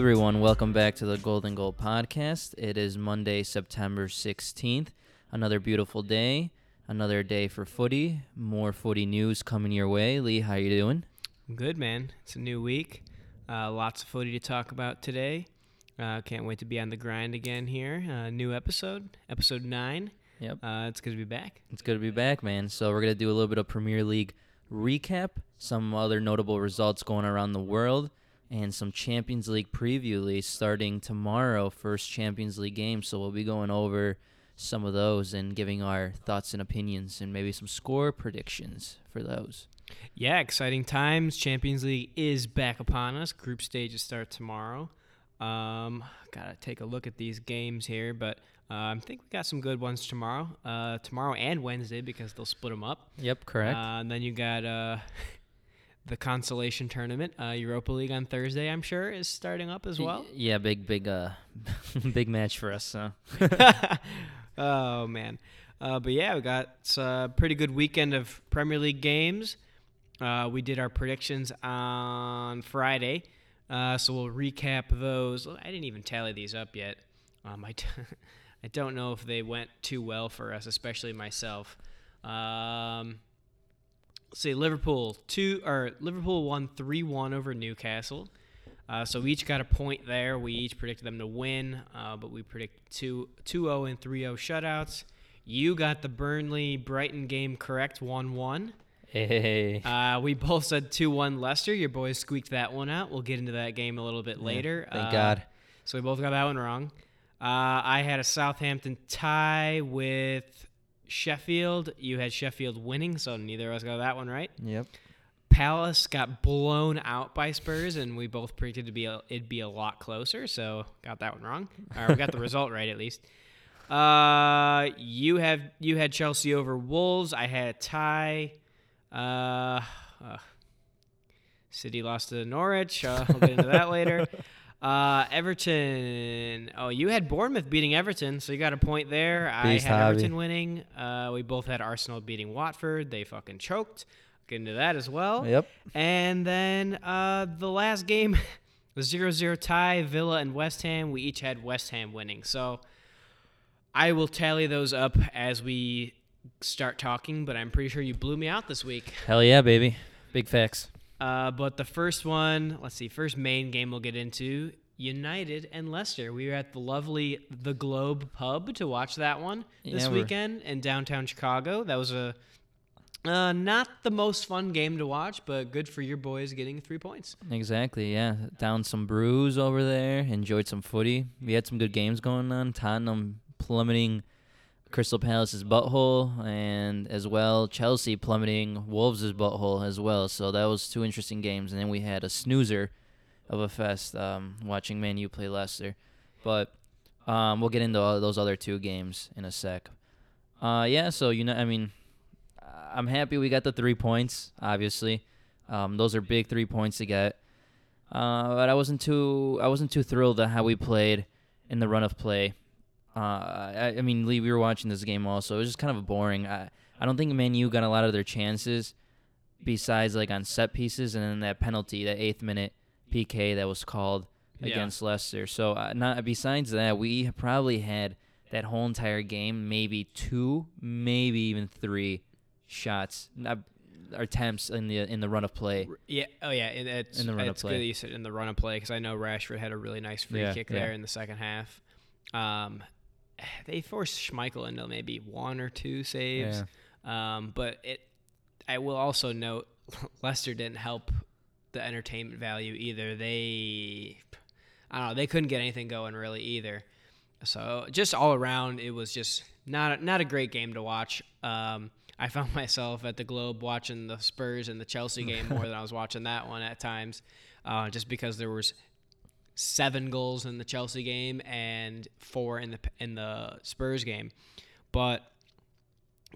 Everyone. Welcome back to the Golden Goal Podcast. It is Monday, September 16th. Another beautiful day. Another day for footy. More footy news coming your way. Lee, how you doing? Good, man. It's a new week. Uh, lots of footy to talk about today. Uh, can't wait to be on the grind again here. Uh, new episode, episode nine. Yep. Uh, it's good to be back. It's good to be back, man. So we're gonna do a little bit of Premier League recap, some other notable results going around the world, and some Champions League preview Lee, starting tomorrow. First Champions League game. So we'll be going over some of those and giving our thoughts and opinions, and maybe some score predictions for those. Yeah, exciting times. Champions League is back upon us. Group stages start tomorrow. Um, gotta take a look at these games here, but uh, I think we got some good ones tomorrow. Uh, tomorrow and Wednesday because they'll split them up. Yep, correct. Uh, and then you got uh, the consolation tournament, uh, Europa League on Thursday. I'm sure is starting up as well. Yeah, big, big, uh, big match for us. So. oh man, uh, but yeah, we got a pretty good weekend of Premier League games. Uh, we did our predictions on Friday, uh, so we'll recap those. I didn't even tally these up yet. Um, I, d- I don't know if they went too well for us, especially myself. Um, let's see, Liverpool two or Liverpool won three one over Newcastle. Uh, so we each got a point there. We each predicted them to win, uh, but we predict 2 0 and 3 0 shutouts. You got the Burnley Brighton game correct 1 1. Hey. Uh, we both said 2 1 Leicester. Your boys squeaked that one out. We'll get into that game a little bit Yeah, later. thank Uh, God. So we both got that one wrong. Uh, I had a Southampton tie with Sheffield. You had Sheffield winning, so neither of us got that one right. Yep. Palace got blown out by Spurs, and we both predicted to be a, it'd be a lot closer. So got that one wrong. Or we got the result right at least. Uh, you have you had Chelsea over Wolves. I had a tie. Uh, uh, City lost to Norwich. Uh, we'll get into that later. Uh, Everton. Oh, you had Bournemouth beating Everton, so you got a point there. Beast I had hobby. Everton winning. Uh, we both had Arsenal beating Watford. They fucking choked. Get into that as well. Yep. And then uh, the last game, the 0 0 tie, Villa and West Ham. We each had West Ham winning. So I will tally those up as we start talking, but I'm pretty sure you blew me out this week. Hell yeah, baby. Big facts. Uh, but the first one, let's see, first main game we'll get into United and Leicester. We were at the lovely The Globe pub to watch that one this Yeah, we're- weekend in downtown Chicago. That was a uh, not the most fun game to watch, but good for your boys getting three points. Exactly, yeah. Down some brews over there. Enjoyed some footy. We had some good games going on. Tottenham plummeting Crystal Palace's butthole, and as well Chelsea plummeting Wolves' butthole as well. So that was two interesting games. And then we had a snoozer of a fest um, watching Man U play Leicester. But um, we'll get into those other two games in a sec. Uh, yeah, so you know, I mean, I'm happy we got the three points. Obviously, um, those are big three points to get. Uh, but I wasn't too I wasn't too thrilled at how we played in the run of play. Uh, I, I mean, Lee, we were watching this game also. It was just kind of boring. I I don't think Man U got a lot of their chances, besides like on set pieces and then that penalty, that eighth minute PK that was called Yeah. against Leicester. So uh, not besides that, we probably had that whole entire game maybe two, maybe even three shots, not, attempts in the in the run of play. Yeah. Oh, yeah. It, it's In the run of play. good that you said in the run of play because I know Rashford had a really nice free Yeah, kick yeah. there in the second half. Um, they forced Schmeichel into maybe one or two saves. Um, but it, I will also note, Leicester didn't help the entertainment value either. They, I don't know, they couldn't get anything going really either. So just all around, it was just not a, not a great game to watch. Um, I found myself at the Globe watching the Spurs and the Chelsea game more than I was watching that one at times, uh, just because there was seven goals in the Chelsea game and four in the in the Spurs game. But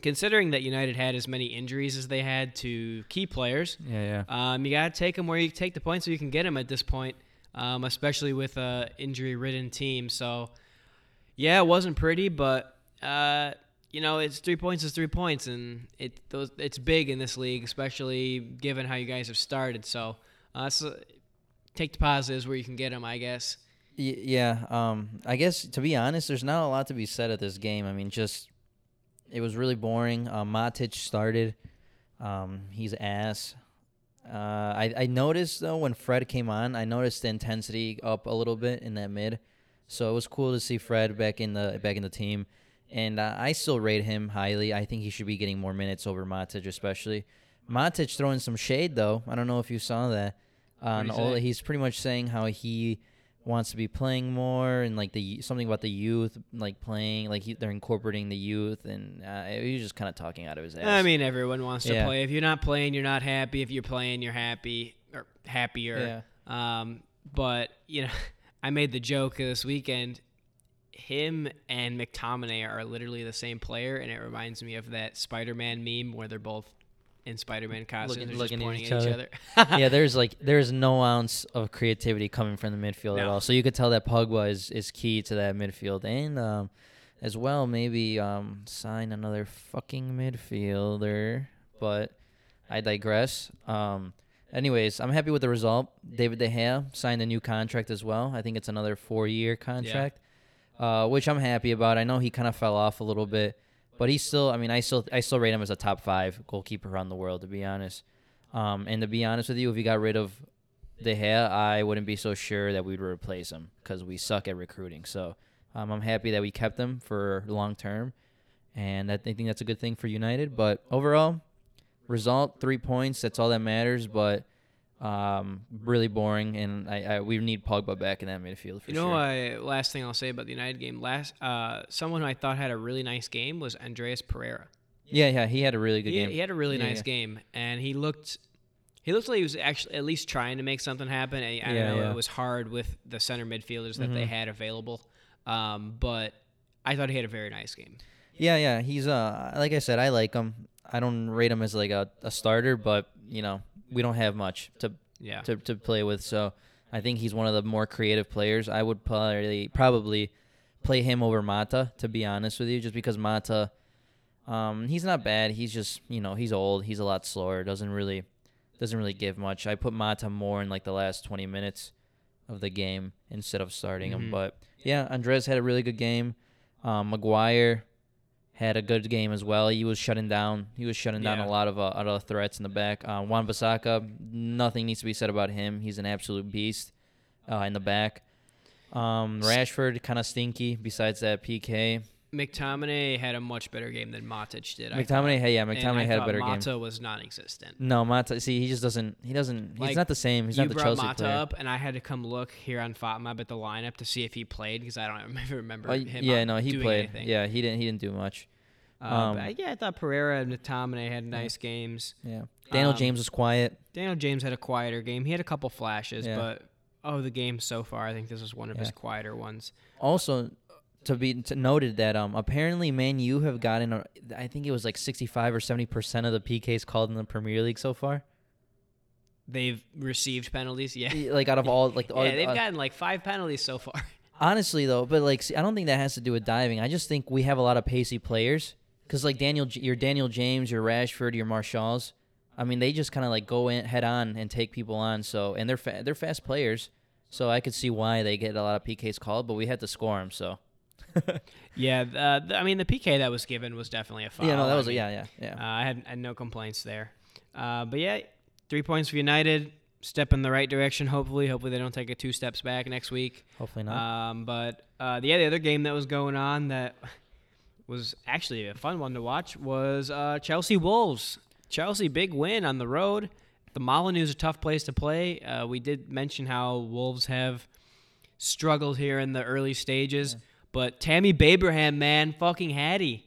considering that United had as many injuries as they had to key players, Yeah, yeah. um, you got to take them where you take the points so you can get them at this point, um, especially with a injury-ridden team. So, yeah, it wasn't pretty, but uh, you know, it's three points is three points, and it those it's big in this league, especially given how you guys have started. So, uh, so take the positives where you can get them, I guess. Y- yeah. Um. I guess to be honest, there's not a lot to be said at this game. I mean, just it was really boring. Uh, Matic started. Um. He's ass. Uh. I I noticed though when Fred came on, I noticed the intensity up a little bit in that mid. So it was cool to see Fred back in the back in the team, and uh, I still rate him highly. I think he should be getting more minutes over Matic, especially. Matic throwing some shade though. I don't know if you saw that. What'd say? he's pretty much saying how he wants to be playing more and like the something about the youth like playing like he, they're incorporating the youth and uh, he was just kind of talking out of his ass. I mean, everyone wants to Yeah. play. If you're not playing, you're not happy. If you're playing, you're happy or happier. yeah, Um, but you know, I made the joke this weekend. Him and McTominay are literally the same player, and it reminds me of that Spider-Man meme where they're both in Spider-Man costumes, Looking- looking at each at each other. yeah. There's like there's no ounce of creativity coming from the midfield at all. So you could tell that Pogba is, is key to that midfield and um, as well maybe um, sign another fucking midfielder. But I digress. Um, anyways, I'm happy with the result. David De Gea signed a new contract as well. I think it's another four year contract, uh, which I'm happy about. I know he kind of fell off a little bit, but he's still. I mean, I still I still rate him as a top five goalkeeper around the world. To be honest, um, and to be honest with you, if you got rid of De Gea, I wouldn't be so sure that we'd replace him because we suck at recruiting. So um, I'm happy that we kept him for long term, and I think that's a good thing for United. But overall, result three points. That's all that matters. But um, really boring, and I, I we need Pogba back in that midfield for You know, sure. I, last thing I'll say about the United game. Last, uh, someone who I thought had a really nice game was Andreas Pereira. yeah, yeah, he had a really good He, game. he had a really Yeah, nice yeah. game, and he looked. He looked like he was actually at least trying to make something happen. I, I Yeah, know yeah. it was hard with the center midfielders that they Mhm. had available, um, but I thought he had a very nice game. Yeah, yeah, he's uh like I said, I like him. I don't rate him as like a, a starter, but you know we don't have much to Yeah, to, to play with. So I think he's one of the more creative players. I would probably probably play him over Mata, to be honest with you, just because Mata, um, he's not bad. He's just you know he's old. He's a lot slower. Doesn't really doesn't really give much. I put Mata more in like the last twenty minutes of the game instead of starting him. Mhm. But yeah, Andres had a really good game. Um, Maguire had a good game as well. He was shutting down. He was shutting down Yeah. a lot of uh, other threats in the back. Uh, Wan-Bissaka, nothing needs to be said about him. He's an absolute beast uh, in the back. Um, Rashford kind of stinky. Besides that, PK. McTominay had a much better game than Matic did. McTominay, hey, yeah, McTominay had a better Mata game. Mata was non-existent. No, Mata. See, he just doesn't. He doesn't. He's Like, not the same. He's not the brought Chelsea Mata player. up, and I had to come look here on FotMob at the lineup to see if he played because I don't remember Oh, him. yeah, no, he played. Anything. Yeah, he didn't. He didn't do much. Uh, Um, I- yeah, I thought Pereira and McTominay had nice games. Yeah. Daniel Um, James was quiet. Daniel James had a quieter game. He had a couple flashes, Yeah. but oh, the game so far, I think this was one of his quieter ones. Also, to be to noted that um apparently Man U have gotten a, I think it was like sixty five or seventy percent of the PKs called in the Premier League so far. They've received penalties, yeah. Like out of all like all, Yeah, they've uh, gotten like five penalties so far. honestly though, but like see, I don't think that has to do with diving. I just think we have a lot of pacey players because like Daniel, your Daniel James, your Rashford, your Martials. I mean, they just kind of like go in head on and take people on. So and they're fa- they're fast players. So I could see why they get a lot of PKs called, but we had to score them. So yeah, uh, th- I mean the PK that was given was definitely a foul. yeah, no, that I was mean, yeah, yeah, yeah. Uh, I had, had no complaints there. Uh, but yeah, three points for United. Step in the right direction. Hopefully, hopefully they don't take it two steps back next week. Hopefully not. Um, but uh, the, yeah, the other game that was going on that was actually a fun one to watch was uh, Chelsea Wolves. Chelsea big win on the road. The Molineux's a tough place to play. Uh, we did mention how Wolves have struggled here in the early stages, but Tammy Abraham, man, fucking Hattie.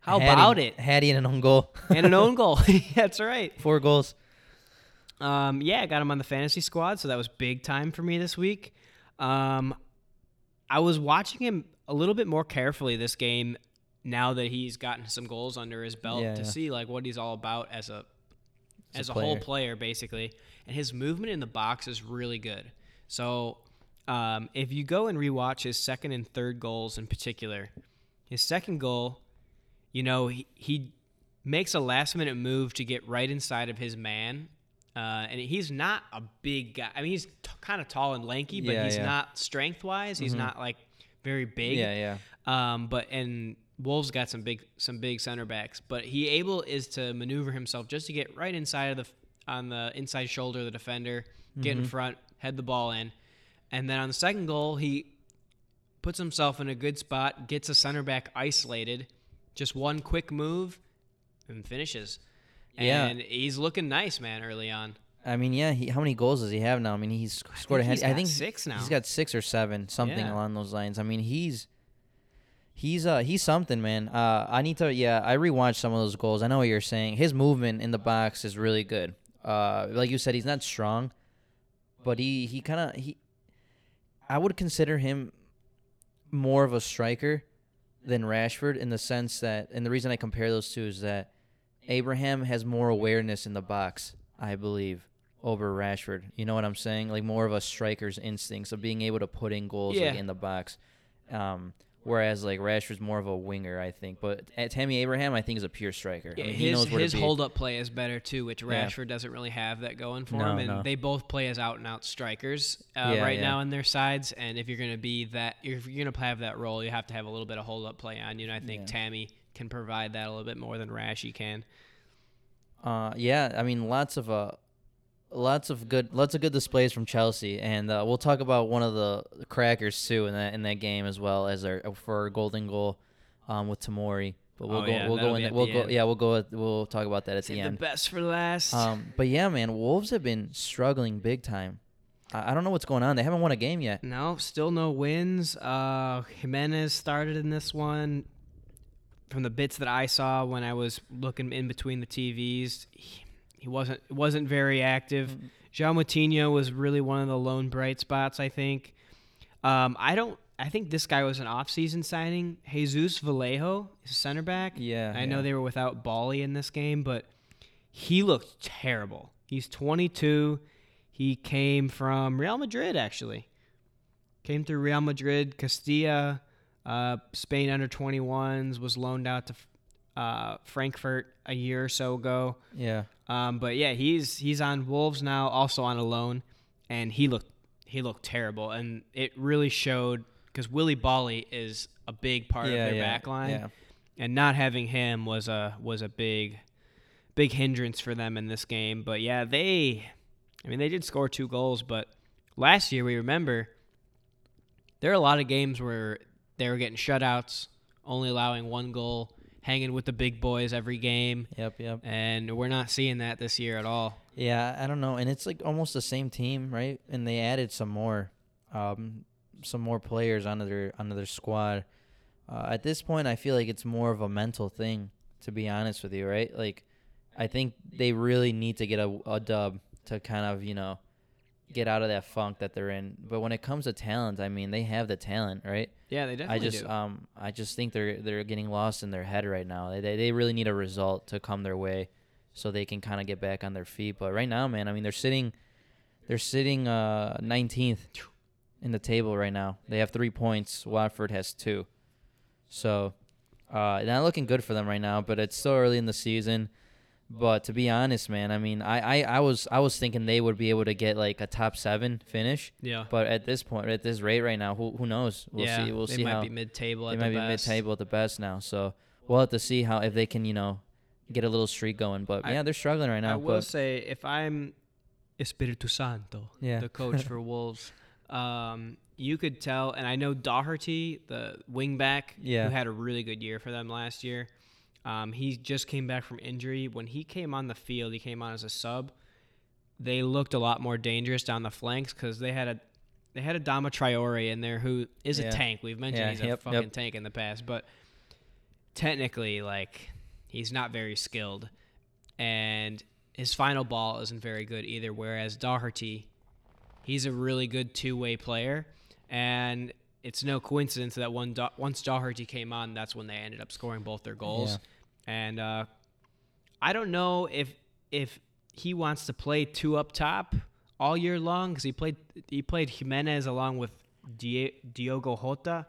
How Hattie- about it? Hattie and an own goal. And an own goal. That's right. Four goals. Um, yeah, I got him on the fantasy squad, so that was big time for me this week. Um, I was watching him a little bit more carefully this game now that he's gotten some goals under his belt Yeah, to yeah. see like what he's all about as a As as a a, whole player. player basically. And his movement in the box is really good. So um, if you go and rewatch his second and third goals in particular, his second goal, you know, he, he makes a last minute move to get right inside of his man Uh, and he's not a big guy. I mean, he's t- kind of tall and lanky, but Yeah, he's yeah. not strength wise. He's not like very big. Yeah, yeah. Um, but and Wolves got some big some big center backs, but he able is to maneuver himself just to get right inside of the on the inside shoulder of the defender, get Mm-hmm. in front, head the ball in, and then on the second goal he puts himself in a good spot, gets a center back isolated, just one quick move, and finishes. Yeah. And he's looking nice, man, early on. I mean, yeah. He, how many goals does he have now? I mean, he's scored a think. I think six now. He's got six or seven, something Yeah. along those lines. I mean, he's he's uh he's something, man. Uh, I need to. Yeah, I rewatched some of those goals. I know what you're saying. His movement in the box is really good. Uh, like you said, he's not strong, but he he kind of he. I would consider him more of a striker than Rashford in the sense that, and the reason I compare those two is that Abraham has more awareness in the box, I believe, over Rashford. You know what I'm saying? Like more of a striker's instincts of being able to put in goals like, in the box. Um, whereas like Rashford's more of a winger, I think. But uh, Tammy Abraham, I think, is a pure striker. Yeah, I mean, he his knows where his to be. hold up play is better too, which Yeah. Rashford doesn't really have that going for No, him. And no. they both play as out and out strikers uh, Yeah, right yeah. now in their sides. And if you're gonna be that, if you're gonna have that role, you have to have a little bit of hold up play on you. And I think Yeah. Tammy can provide that a little bit more than Rashy can. Uh, yeah, I mean, lots of uh, lots of good, lots of good displays from Chelsea, and uh, we'll talk about one of the crackers too in that in that game as well as our for our golden goal, um, with Tomori. But we'll Oh, go, yeah, we'll go in, we'll go, end. yeah, we'll go, at, we'll talk about that at Save the the end. best for last. Um, but yeah, man, Wolves have been struggling big time. I, I don't know what's going on. They haven't won a game yet. No, still no wins. Uh, Jimenez started in this one. From the bits that I saw when I was looking in between the TVs, he, he wasn't wasn't very active. João Moutinho was really one of the lone bright spots, I think. Um, I don't. I think this guy was an off-season signing. Jesus Vallejo, is a center back. Yeah, I know they were without Boly in this game, but he looked terrible. He's 22. He came from Real Madrid, actually. Came through Real Madrid, Castilla, uh, Spain under 21s, was loaned out to uh, Frankfurt a year or so ago. Yeah, Um, but yeah, he's he's on Wolves now, also on a loan, and he looked he looked terrible, and it really showed because Willy Boly is a big part yeah, of their yeah, back line. Yeah, and not having him was a was a big big hindrance for them in this game. But yeah, they I mean they did score two goals, but last year we remember there are a lot of games where they were getting shutouts, only allowing one goal, hanging with the big boys every game, yep, yep. and we're not seeing that this year at all. Yeah, I don't know, and it's like almost the same team, right? And they added some more, um, some more players onto their onto their squad. Uh, at this point, I feel like it's more of a mental thing, to be honest with you, right? Like, I think they really need to get a, a dub to kind of you know get out of that funk that they're in. But when it comes to talent, I mean, they have the talent, right? Yeah, they definitely I just do. um I just think they're they're getting lost in their head right now. They they, they really need a result to come their way, so they can kind of get back on their feet. But right now, man, I mean they're sitting, they're sitting uh 19th in the table right now. They have three points. Watford has two, so uh not looking good for them right now. But it's still early in the season. But to be honest, man, I mean, I, I, I was I was thinking they would be able to get like a top seven finish. yeah. But at this point, at this rate right now, who who knows? We'll yeah, see. We'll see how they might be mid-table. they at might be mid-table at the best now. So we'll have to see how if they can, you know, get a little streak going. But I- yeah, they're struggling right now. I will say, if I'm Espírito Santo, Yeah. the coach for Wolves, um, you could tell, and I know Doherty, the wingback, Yeah. who had a really good year for them last year. Um, he just came back from injury. When he came on the field, he came on as a sub. They looked a lot more dangerous down the flanks because they had a they had Adama Traoré in there who is Yeah. a tank. We've mentioned Yeah, he's a fucking yep. tank in the past, but technically, like, he's not very skilled, and his final ball isn't very good either. Whereas Doherty, he's a really good two way player, and it's no coincidence that one once Doherty came on, that's when they ended up scoring both their goals. And uh, I don't know if if he wants to play two up top all year long because he played he played Jimenez along with Diogo Jota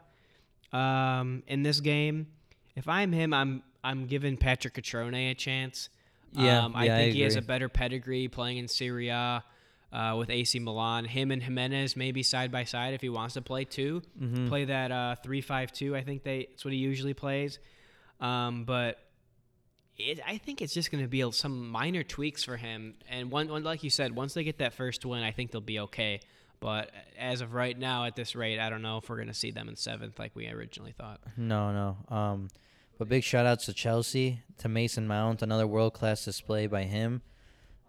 um, in this game. If I'm him, I'm I'm giving Patrick Cutrone a chance. Yeah, um, I yeah, I think he has a better pedigree playing in Serie A uh, with AC Milan. Him and Jimenez maybe side by side if he wants to play 2 Mhm. Play that uh, three-five-two. I think they it's what he usually plays. Um, but it, I think it's just going to be some minor tweaks for him. And one, one, like you said, once they get that first win, I think they'll be okay. But as of right now, at this rate, I don't know if we're going to see them in seventh like we originally thought. No, no. Um, but big shout outs to Chelsea, to Mason Mount, another world class display by him.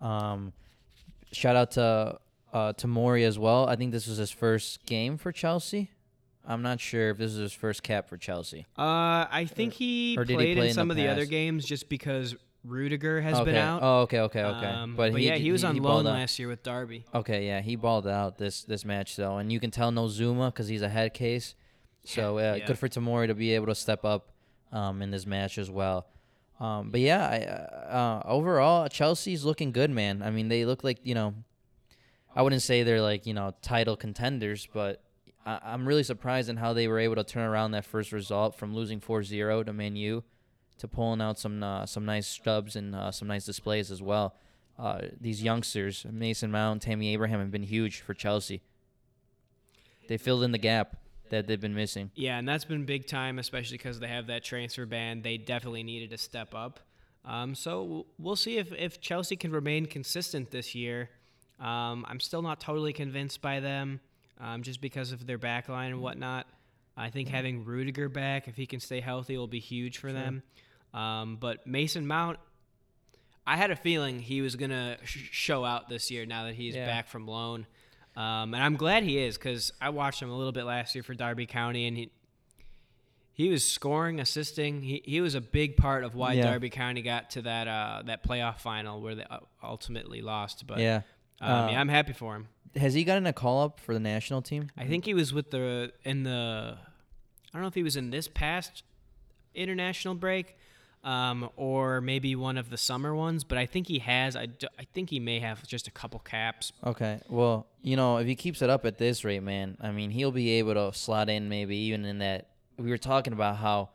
Um, shout out to uh, to Mori as well. I think this was his first game for Chelsea. I'm not sure if this is his first cap for Chelsea. Uh, I think he or did he played play in in some the of the other past? games just because Rudiger has okay. been out. Oh, okay, okay, okay. Um, but, he, yeah, he was on loan balled out. last year with Derby. Okay, yeah, he balled out this this match though, and you can tell no Zouma because he's a head case. So uh, Yeah. good for Tomori to be able to step up um, in this match as well. Um, but yeah, I, uh, overall Chelsea's looking good, man. I mean, they look like you know, I wouldn't say they're like you know title contenders, but I, I'm really surprised in how they were able to turn around that first result from losing 4-0 to Man U to pulling out some uh, some nice stubs and uh, some nice displays as well. Uh, these youngsters, Mason Mount, Tammy Abraham, have been huge for Chelsea. They filled in the gap that they've been missing. Yeah, and that's been big time, especially because they have that transfer ban. They definitely needed to step up. Um, so we'll- see if, if Chelsea can remain consistent this year. Um, I'm still not totally convinced by them, um, just because of their back line and whatnot. I think having Rudiger back, if he can stay healthy, will be huge for them. Um, but Mason Mount, I had a feeling he was gonna sh- show out this year now that he's Yeah. back from loan. Um, and I'm glad he is because I watched him a little bit last year for Derby County, and he he was scoring, assisting. He, he was a big part of why Yeah. Derby County got to that uh, that playoff final where they uh, ultimately lost. But yeah. um, Uh, yeah, I'm happy for him. Has he gotten a call up for the national team? I think he was with the in the. I don't know if he was in this past international break, um, or maybe one of the summer ones. But I think he has. I, do, I think he may have just a couple caps. Okay. Well, you know, if he keeps it up at this rate, man, I mean, he'll be able to slot in maybe even in that. We were talking about how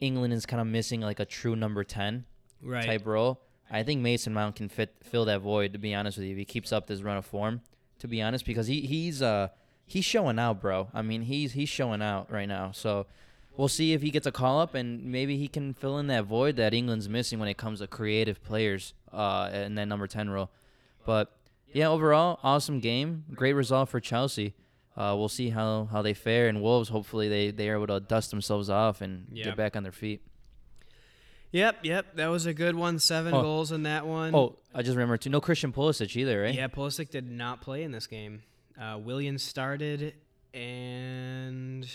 England is kind of missing like a true number 10 Right. type role. I think Mason Mount can fit fill that void. To be honest with you, if he keeps up this run of form, to be honest, because he he's uh he's showing out, bro. I mean, he's he's showing out right now. So we'll see if he gets a call up, and maybe he can fill in that void that England's missing when it comes to creative players uh in that number ten role. But yeah, overall, awesome game, great result for Chelsea. Uh, we'll see how, how they fare, and Wolves. Hopefully, they they are able to dust themselves off and Yeah. get back on their feet. Yep, yep. That was a good one. Seven Oh. goals in that one. Oh, I just remembered too. No Christian Pulisic either, right? Yeah, Pulisic did not play in this game. Uh, Williams started, and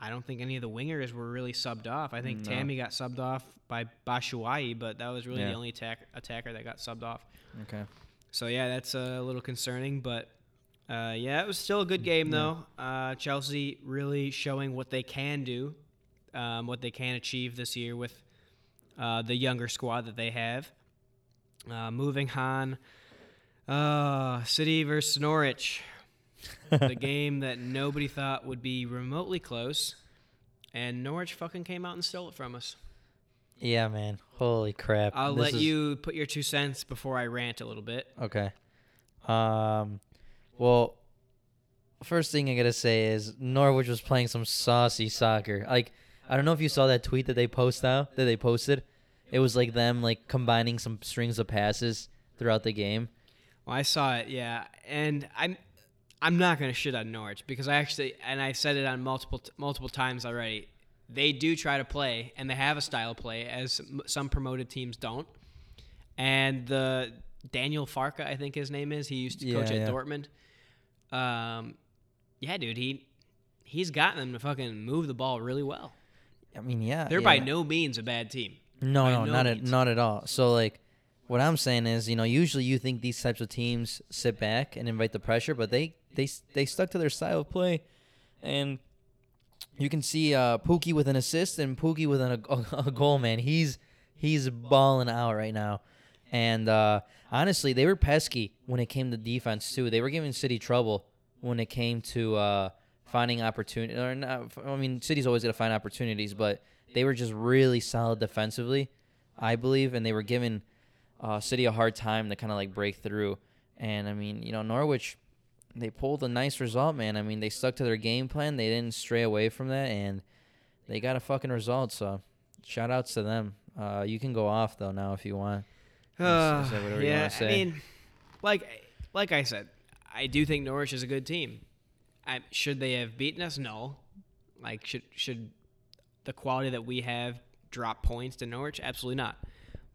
I don't think any of the wingers were really subbed off. I think. Tammy got subbed off by Batshuayi, but that was really Yeah. the only attack, attacker that got subbed off. Okay. So yeah, that's a little concerning, but uh, yeah, it was still a good game though. Uh, Chelsea really showing what they can do, um, what they can achieve this year with uh, the younger squad that they have. Uh, moving on, uh, City versus Norwich, the game that nobody thought would be remotely close, and Norwich fucking came out and stole it from us. Yeah, man. Holy crap. I'll This let is- you put your two cents before I rant a little bit. Okay. Um, well, first thing I gotta say is Norwich was playing some saucy soccer. Like, I don't know if you saw that tweet that they post out that they posted. It was like them like combining some strings of passes throughout the game. Well, I saw it, yeah, and I'm I'm not gonna shit on Norwich because I actually and I said it on multiple multiple times already. They do try to play, and they have a style of play as some promoted teams don't. And the Daniel Farke, I think his name is. He used to coach Yeah, at yeah. Dortmund. Um, yeah, dude, he he's gotten them to fucking move the ball really well. I mean, yeah, They're yeah. by no means a bad team. No, By no, no not at not at all. So like, what I'm saying is, you know, usually you think these types of teams sit back and invite the pressure, but they they they stuck to their style of play, and you can see uh, Pukki with an assist and Pukki with an, a, a goal. Man, he's he's balling out right now, and uh, honestly, they were pesky when it came to defense too. They were giving City trouble when it came to uh, finding opportunity. Or not, I mean, City's always gonna find opportunities, but they were just really solid defensively. I believe, and they were giving uh, City a hard time to kind of like break through. And I mean, you know, Norwich, they pulled a nice result, man. I mean, they stuck to their game plan. They didn't stray away from that, and they got a fucking result. So, shout outs to them. Uh, you can go off though now if you want. Uh, yeah, I mean, like like I said, I do think Norwich is a good team. I, should they have beaten us? No. Like should should the quality that we have drop points to Norwich? Absolutely not.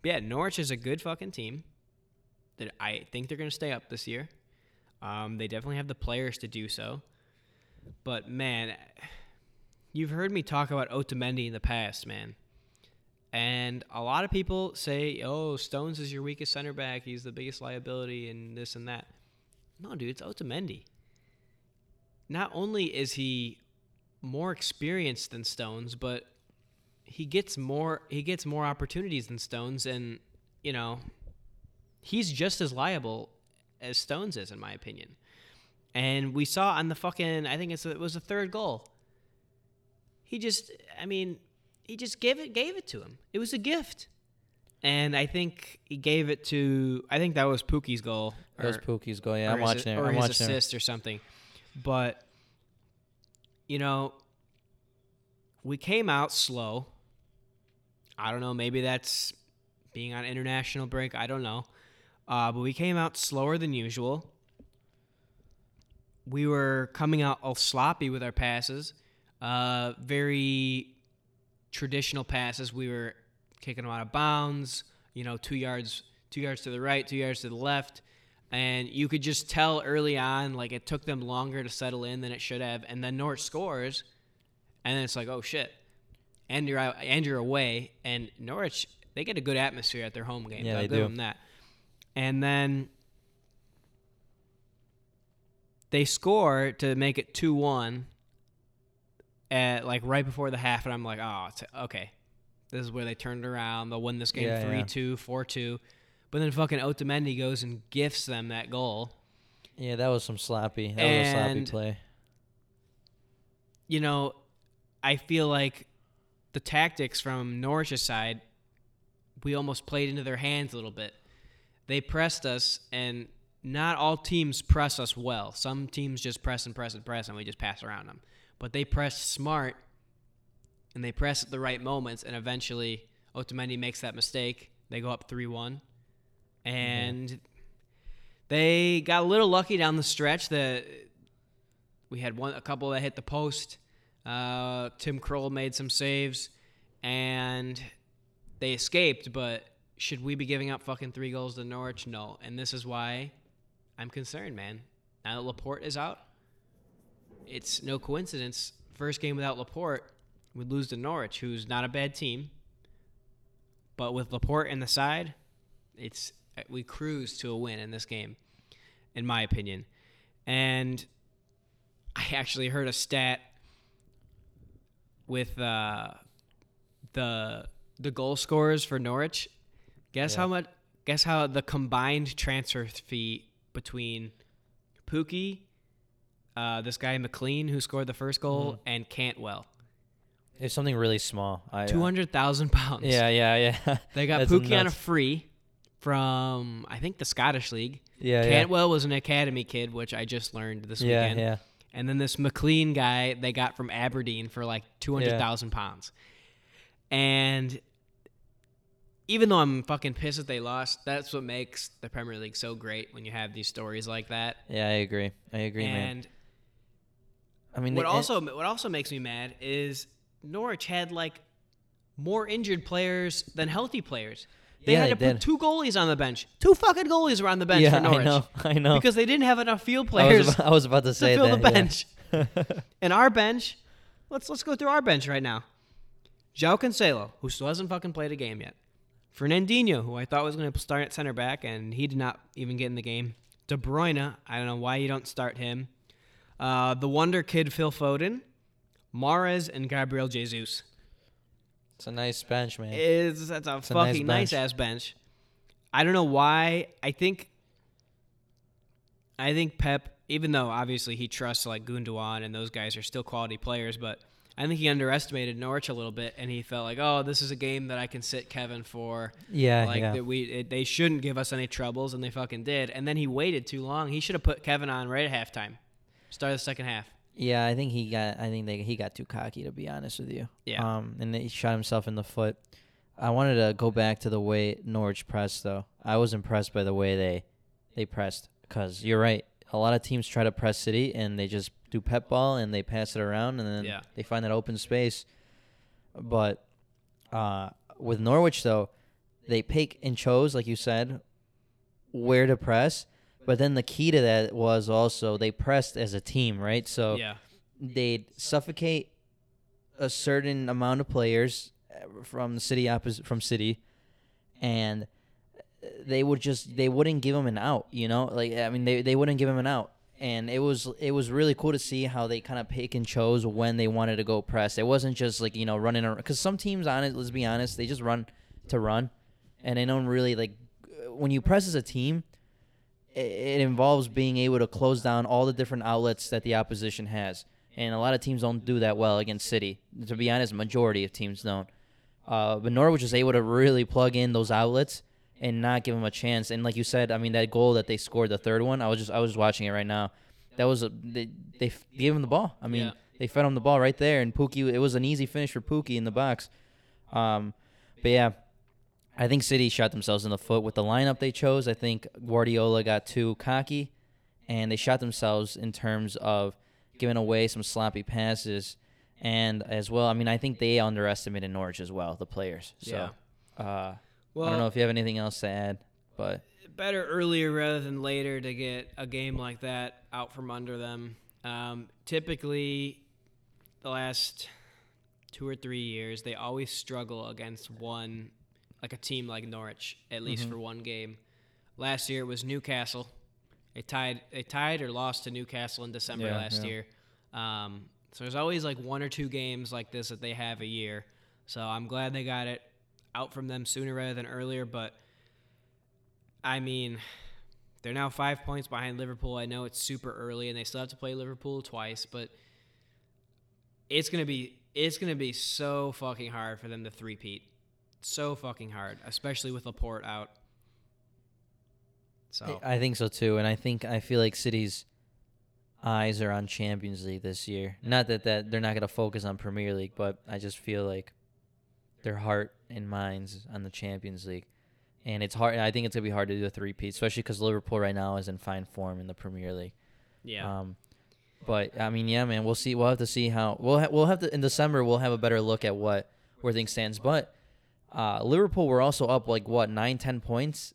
But yeah, Norwich is a good fucking team. That I think they're to stay up this year. Um, they definitely have the players to do so. But man, you've heard me talk about Otamendi in the past, man. And a lot of people say, "Oh, Stones is your weakest center back. He's the biggest liability, and this and that." No, dude, it's Otamendi. Not only is he more experienced than Stones, but he gets more he gets more opportunities than Stones, and you know, he's just as liable as Stones is, in my opinion. And we saw on the fucking I think it was the third goal. He just, I mean, he just gave it gave it to him. It was a gift. And I think he gave it to I think that was Pukki's goal. That was Pukki's goal. Yeah, I'm watching it. Or I'm his assist it. or something. But you know, we came out slow. I don't know. Maybe that's being on international break. I don't know. Uh, but we came out slower than usual. We were coming out all sloppy with our passes. Uh, very traditional passes. We were kicking them out of bounds. You know, two yards, two yards to the right, two yards to the left, and you could just tell early on, like it took them longer to settle in than it should have. And then Norwich scores, and then it's like, oh shit, and you're out, and you're away, and Norwich they get a good atmosphere at their home game. Yeah, I'll they give do. them that. And then they score to make it two one at like right before the half, and I'm like, oh, it's, okay, this is where they turned around. They'll win this game Yeah, three yeah. two, four two. But then fucking Otamendi goes and gifts them that goal. Yeah, that was some sloppy. That was a sloppy play. You know, I feel like the tactics from Norwich's side, we almost played into their hands a little bit. They pressed us, and not all teams press us well. Some teams just press and press and press, and we just pass around them. But they press smart, and they press at the right moments, and eventually Otamendi makes that mistake. They go up 3 1. And they got a little lucky down the stretch that we had one a couple that hit the post. Uh, Tim Krul made some saves, and they escaped. But should we be giving up fucking three goals to Norwich? No. And this is why I'm concerned, man. Now that Laporte is out, it's no coincidence. First game without Laporte, we lose to Norwich, who's not a bad team. But with Laporte in the side, it's we cruised to a win in this game, in my opinion. And I actually heard a stat with uh, the the goal scorers for Norwich. Guess Yeah. how much? Guess how the combined transfer fee between Pukki, uh, this guy McLean who scored the first goal, and Cantwell. It's something really small. Uh, Two hundred thousand pounds. Yeah, yeah, yeah. They got Pukki on a free from I think the Scottish League. Yeah, yeah. Cantwell was an academy kid, which I just learned this Yeah, weekend. yeah. And then this McLean guy they got from Aberdeen for like two hundred thousand pounds. And even though I'm fucking pissed that they lost, that's what makes the Premier League so great when you have these stories like that. Yeah, I agree. I agree, man. and I mean, what also what also makes me mad is Norwich had like more injured players than healthy players. They Yeah, had to they put did. two goalies on the bench. Two fucking goalies were on the bench yeah, for Norwich I know, I know. because they didn't have enough field I players was, about, I was about to to say fill that. the yeah. bench. and our bench, let's let's go through our bench right now. João Cancelo, who still hasn't fucking played a game yet. Fernandinho, who I thought was going to start at center back, and he did not even get in the game. De Bruyne, I don't know why you don't start him. Uh, the wonder kid Phil Foden, Mahrez, and Gabriel Jesus. It's a nice bench, man. It's that's a a nice fucking nice, ass bench. I don't know why. I think I think Pep, even though obviously he trusts like Gundogan and those guys are still quality players, but I think he underestimated Norwich a little bit, and he felt like, oh, this is a game that I can sit Kevin for. Yeah, like yeah. that we it, they shouldn't give us any troubles, and they fucking did. And then he waited too long. He should have put Kevin on right at halftime, start the second half. Yeah, I think he got. I think they, he got too cocky to be honest with you. Yeah. Um, and he shot himself in the foot. I wanted to go back to the way Norwich pressed though. I was impressed by the way they they pressed because you're right. A lot of teams try to press City and they just do pep ball and they pass it around and then Yeah. they find that open space. But uh, with Norwich though, they pick and chose like you said where to press. But then the key to that was also they pressed as a team, right? So yeah, they'd suffocate a certain amount of players uh, from the city opposite from city and they would just they wouldn't give him an out you know? Like i mean they, they wouldn't give him an out. And it was it was really cool to see how they kind of pick and chose when they wanted to go press. It wasn't just like you know running around because some teams on it let's be honest they just run to run. And they don't really like when you press as a team it, involves being able to close down all the different outlets that the opposition has and a lot of teams don't do that well against City. To be honest, majority of teams don't. Uh, but Norwich was able to really plug in those outlets and not give them a chance. And like you said, I mean that goal that they scored, the third one, I was just I was watching it right now. That was a they they gave him the ball. I mean Yeah. they fed him the ball right there, and Pukki. It was an easy finish for Pukki in the box. Um, but yeah, I think City shot themselves in the foot with the lineup they chose. I think Guardiola got too cocky, and they shot themselves in terms of giving away some sloppy passes, and as well. I mean, I think they underestimated Norwich as well, the players. So, uh, well, I don't know if you have anything else to add, but better earlier rather than later to get a game like that out from under them. Um, typically, the last two or three years, they always struggle against one, like a team like Norwich, at least for one game. Last year it was Newcastle. They tied. They tied or lost to Newcastle in December Yeah, last yeah. year. Um, so there's always like one or two games like this that they have a year. So I'm glad they got it out from them sooner rather than earlier. But I mean, they're now five points behind Liverpool. I know it's super early, and they still have to play Liverpool twice, but it's gonna be it's gonna be so fucking hard for them to three-peat. So fucking hard, especially with Laporte out. So I think so too, and I think I feel like City's eyes are on Champions League this year. Not that that they're not going to focus on Premier League, but I just feel like their heart and minds on the Champions League, and it's hard. I think it's gonna be hard to do a three-peat, especially because Liverpool right now is in fine form in the Premier League. yeah, Um, but I mean, yeah, man, we'll see. We'll have to see how we'll ha- we'll have to in December. We'll have a better look at what where things stands. But uh, Liverpool were also up like what nine, ten points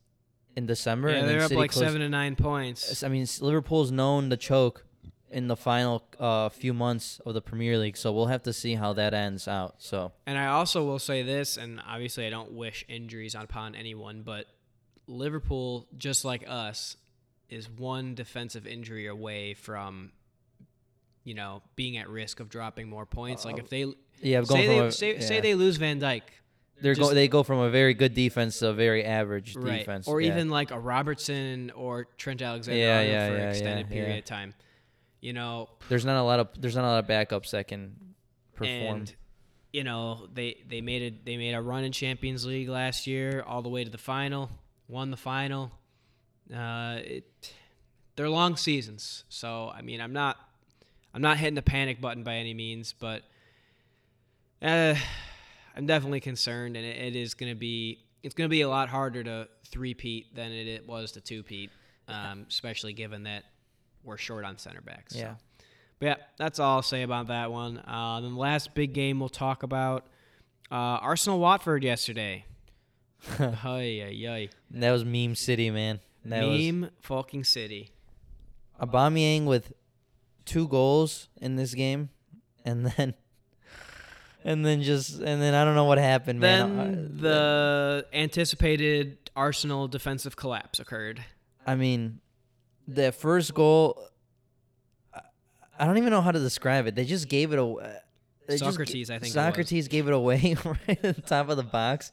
in December. yeah, and they're up City like closed- seven to nine points. I mean, Liverpool's known to choke in the final uh, few months of the Premier League, so we'll have to see how that ends out. So And I also will say this, and obviously I don't wish injuries upon anyone, but Liverpool, just like us, is one defensive injury away from, you know, being at risk of dropping more points. like if they yeah, say they say, say they lose Van Dijk, they're go, just- they go from a very good defense to a very average right, defense, or yeah. even like a Robertson or Trent Alexander Yeah, yeah, for an extended period of time, you know, there's not a lot of there's not a lot of backups that can perform. And you know they they made a they made a run in Champions League last year, all the way to the final, won the final. Uh, it they're long seasons, so I mean I'm not I'm not hitting the panic button by any means, but uh, I'm definitely concerned, and it, it is going to be it's going to be a lot harder to three-peat than it, it was to two-peat, um, especially given that we're short on center backs. so. yeah. But yeah, that's all I'll say about that one. Uh, then the last big game we'll talk about uh, Arsenal Watford yesterday. Hi, ay, ay. That was meme city, man. That was Meme fucking city. Aubameyang with two goals in this game, and then and then just and then I don't know what happened, man. Then I- the anticipated Arsenal defensive collapse occurred. I mean, the first goal. I- don't even know how to describe it. They just gave it away. Uh, they just Sokratis, g- I think. Sokratis gave it away right at the top of the box,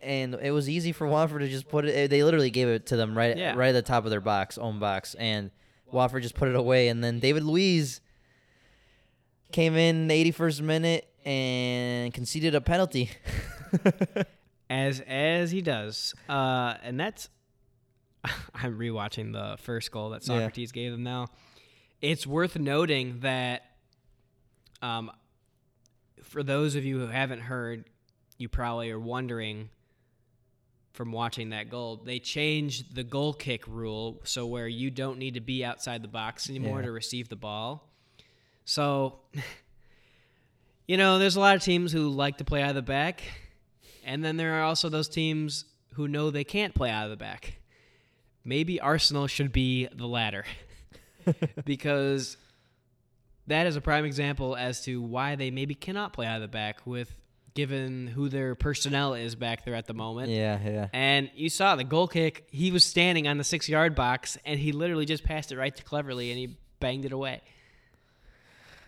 and it was easy for Watford to just put it. Eh, they literally gave it to them right, Yeah. right at the top of their box, own box, and Watford just put it away. And then David Luiz came in 81st minute and conceded a penalty. as as he does, uh, and that's I'm rewatching the first goal that Yeah. Sokratis gave them now. It's worth noting that um, for those of you who haven't heard, you probably are wondering from watching that goal, they changed the goal kick rule so where you don't need to be outside the box anymore Yeah. to receive the ball. So, you know, there's a lot of teams who like to play out of the back, and then there are also those teams who know they can't play out of the back. Maybe Arsenal should be the latter because that is a prime example as to why they maybe cannot play out of the back with given who their personnel is back there at the moment. yeah, yeah. And you saw the goal kick, he was standing on the 6-yard box and he literally just passed it right to Cleverley and he banged it away.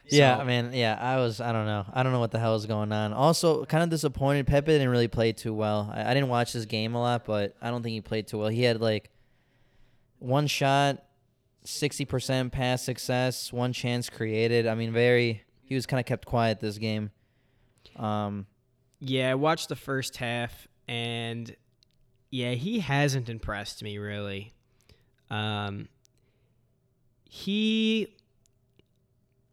Yeah, So- I mean, yeah, I was, I don't know. I don't know what the hell is going on. Also, kind of disappointed. Pepe didn't really play too well. I, I didn't watch this game a lot, but I don't think he played too well. He had like one shot, 60% pass success, one chance created. I mean, very, he was kind of kept quiet this game. Um, Yeah, I watched the first half, and yeah, he hasn't impressed me really. Um, he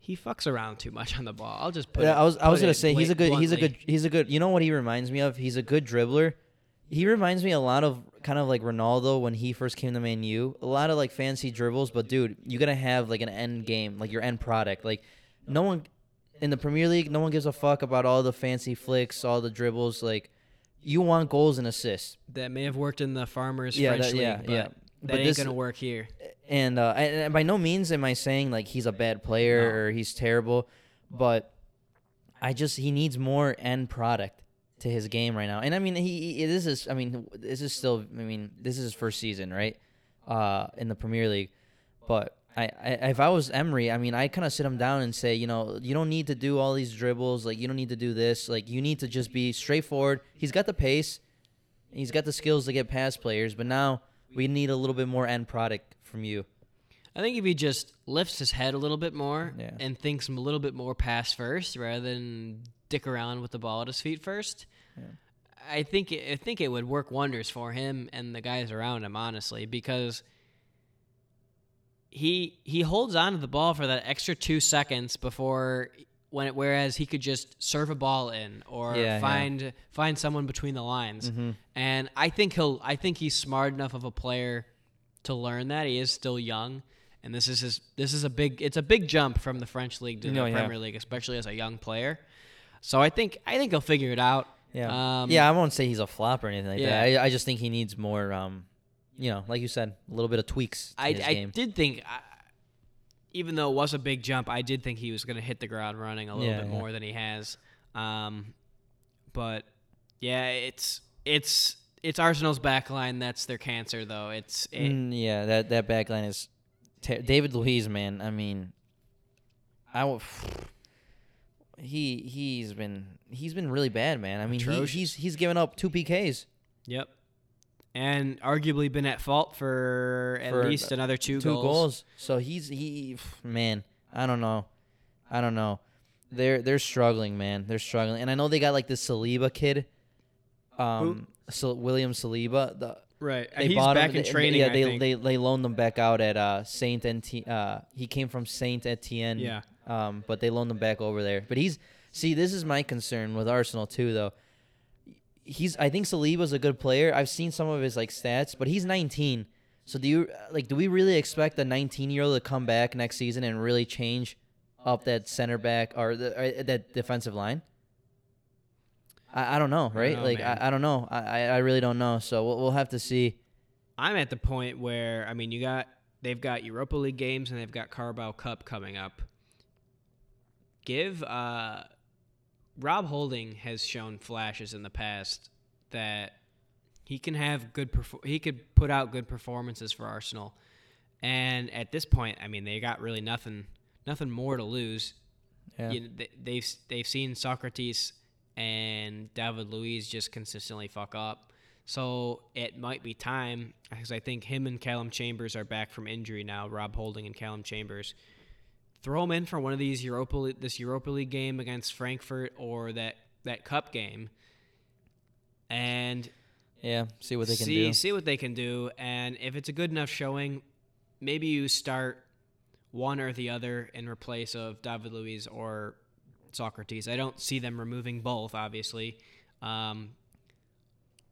he fucks around too much on the ball. I'll just put. yeah, it- I was, I was gonna say he's a good, he's a good, he's a good. You know what he reminds me of? He's a good dribbler. He reminds me a lot of kind of like Ronaldo when he first came to Man U. A lot of like fancy dribbles, but dude, you gotta have like an end game, like your end product. Like no one in the Premier League, no one gives a fuck about all the fancy flicks, all the dribbles. Like you want goals and assists. That may have worked in the Farmers Yeah, French that- league, yeah, yeah. That But ain't this- gonna work here. and uh, and, by no means am I saying like he's a bad player No. or he's terrible, but I just he needs more end product to his game right now. And I mean he, he this is I mean this is still I mean this is his first season right, uh, in the Premier League, but. I, I if I was Emery, I mean, I kind of sit him down and say, you know, you don't need to do all these dribbles. Like, you don't need to do this. Like, you need to just be straightforward. He's got the pace, he's got the skills to get past players, but now we need a little bit more end product from you. I think if he just lifts his head a little bit more Yeah. and thinks a little bit more pass first rather than dick around with the ball at his feet first, I think I think it would work wonders for him and the guys around him, honestly, because he he holds on to the ball for that extra two seconds before when it, whereas he could just serve a ball in or Yeah, yeah. find find someone between the lines. Mhm. And I think he'll I think he's smart enough of a player to learn that. He is still young. And this is his this is a big it's a big jump from the French league to the No, yeah. Premier League, especially as a young player. So I think I think he'll figure it out. Yeah. Um, yeah, I won't say he's a flop or anything like Yeah. that. I, I just think he needs more, um, you know, like you said, a little bit of tweaks to I, I did think, even though it was a big jump, I did think he was going to hit the ground running a little Yeah, bit yeah. more than he has. Um, but yeah, it's it's it's Arsenal's back line that's their cancer, though. It's it, Mm, yeah, that that back line is ter- David Luiz, man. I mean, I w- he he's been he's been really bad, man. I mean, he, he's he's given up two PKs, yep, and arguably been at fault for at For least another two, two goals. goals. So he's he man. I don't know, I don't know. They're they're struggling, man. They're struggling, and I know they got like this Saliba kid, um, William Saliba. The Right, they he's bought back him, in they- training. Yeah, they, think. they they loaned him back out at uh, Saint Etienne. Uh, he came from Saint Etienne. Yeah. Um, but they loaned him back over there. But he's see, this is my concern with Arsenal too, though. He's I think Saliba's a good player. I've seen some of his like stats, but he's 19. So do you like? Do we really expect a 19 year old to come back next season and really change up that center back or, the, or that defensive line? I, I don't know, right? know, like. I, I don't know. I, I I really don't know. So we'll, we'll have to see. I'm at the point where I mean, you got they've got Europa League games and they've got Carabao Cup coming up. Give uh, Rob Holding has shown flashes in the past that he can have good perfor- he could put out good performances for Arsenal. And at this point, I mean, they got really nothing nothing more to lose. Yeah. You know, they, they've they've seen Sokratis and David Luiz just consistently fuck up. So it might be time because I think him and Callum Chambers are back from injury now. Rob Holding and Callum Chambers. Throw him in for one of these Europa this Europa League game against Frankfurt or that that cup game, and yeah, see what they can see do. see what they can do. And if it's a good enough showing, maybe you start one or the other in replace of David Luiz or Sokratis. I don't see them removing both, obviously. Um,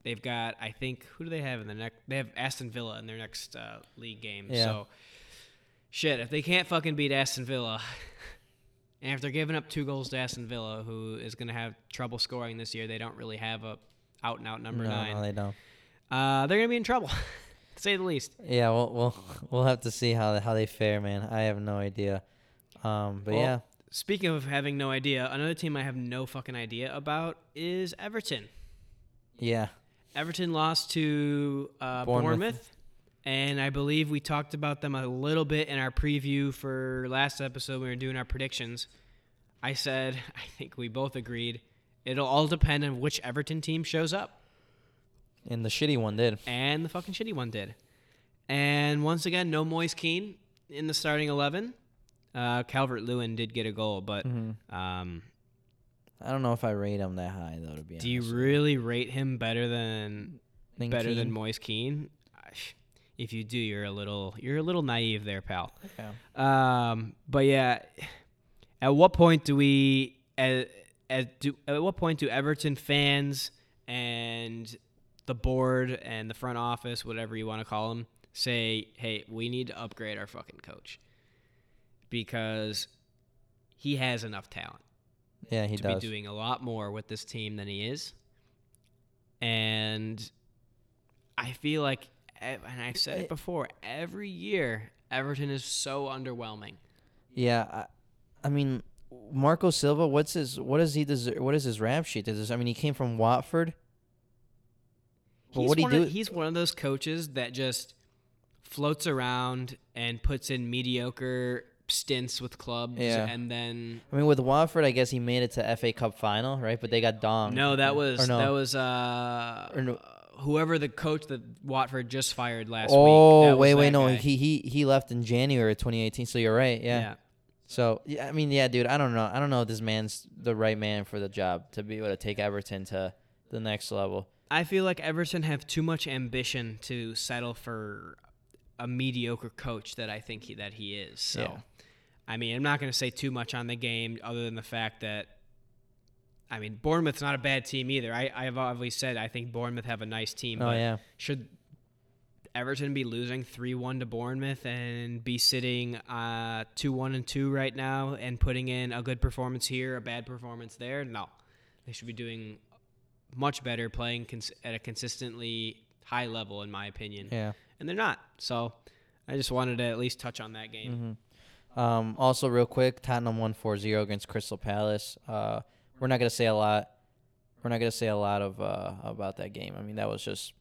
they've got, I think, who do they have in the next? They have Aston Villa in their next uh, league game. Yeah. So, shit, if they can't fucking beat Aston Villa, and if they're giving up two goals to Aston Villa, who is going to have trouble scoring this year, they don't really have a out and out number no, nine. no, they don't. Uh, they're going to be in trouble, to say the least. Yeah, we'll we'll we'll have to see how how they fare, man. I have no idea. Um, but Well, yeah, Speaking of having no idea, another team I have no fucking idea about is Everton. yeah, Everton lost to uh, Bournemouth. Bournemouth. And I believe we talked about them a little bit in our preview for last episode when we were doing our predictions. I said, I think we both agreed, it'll all depend on which Everton team shows up. and the shitty one did. And the fucking shitty one did. And once again, no Moise Kean in the starting 11. Uh, Calvert Lewin did get a goal, but Mhm. um, I don't know if I rate him that high though. To be honest, do you really rate him better than Think better than Moise Kean? If you do, you're a little you're a little naive there, pal. Yeah. Um, but yeah, at what point do we at, at do at what point do Everton fans and the board and the front office, whatever you want to call them, say, "Hey, we need to upgrade our fucking coach because he has enough talent Yeah, he to does. be doing a lot more with this team than he is." And I feel like, and I've said it before, every year Everton is so underwhelming. Yeah, I, I mean, Marco Silva. What's his? What does he deserve? What is his rap sheet? This, I mean, he came from Watford. But He's what do you do? Of, he's one of those coaches that just floats around and puts in mediocre stints with clubs, Yeah. and then I mean, with Watford, I guess he made it to FA Cup final, right? But they got donged. no, that was Or no. that was uh, Or no. Whoever the coach that Watford just fired last Oh week. Oh, wait, wait, no, guy. he he he left in January 2018. So you're right. Yeah. yeah. So yeah, I mean, yeah, dude, I don't know. I don't know if this man's the right man for the job to be able to take Everton to the next level. I feel like Everton have too much ambition to settle for a mediocre coach that I think he, that he is. So, Yeah. I mean, I'm not going to say too much on the game other than the fact that, I mean, Bournemouth's not a bad team either. I, I've always said I think Bournemouth have a nice team. Oh but yeah. should Everton be losing 3 1 to Bournemouth and be sitting uh, 2 1 and 2 right now and putting in a good performance here, a bad performance there? No. They should be doing much better, playing cons- at a consistently high level, in my opinion. Yeah. And they're not. So I just wanted to at least touch on that game. hmm Um, also, real quick, Tottenham won 4-0 against Crystal Palace. Uh, we're not gonna say a lot. We're not gonna say a lot of uh, about that game. I mean, that was just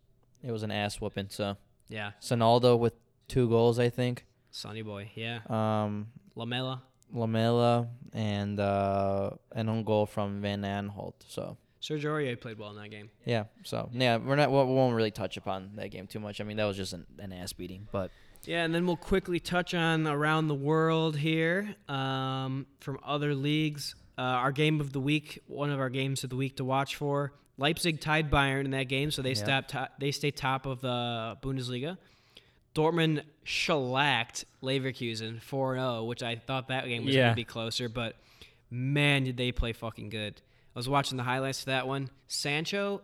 it was an ass whooping. So Yeah. Sonaldo with two goals, I think. Sonny boy. Yeah. Um, Lamella. Lamela and uh, an own goal from Van Aanholt. So Sergio Aurier played well in that game. yeah, so yeah, we're not we won't really touch upon that game too much. I mean, that was just an, an ass beating, but Yeah, and then we'll quickly touch on around the world here um, from other leagues. Uh, our game of the week, one of our games of the week to watch for. Leipzig tied Bayern in that game, so they Yeah. stop to- they stay top of the Bundesliga. Dortmund shellacked Leverkusen 4-0, which I thought that game was going to be closer, but man, did they play fucking good. I was watching the highlights of that one. Sancho,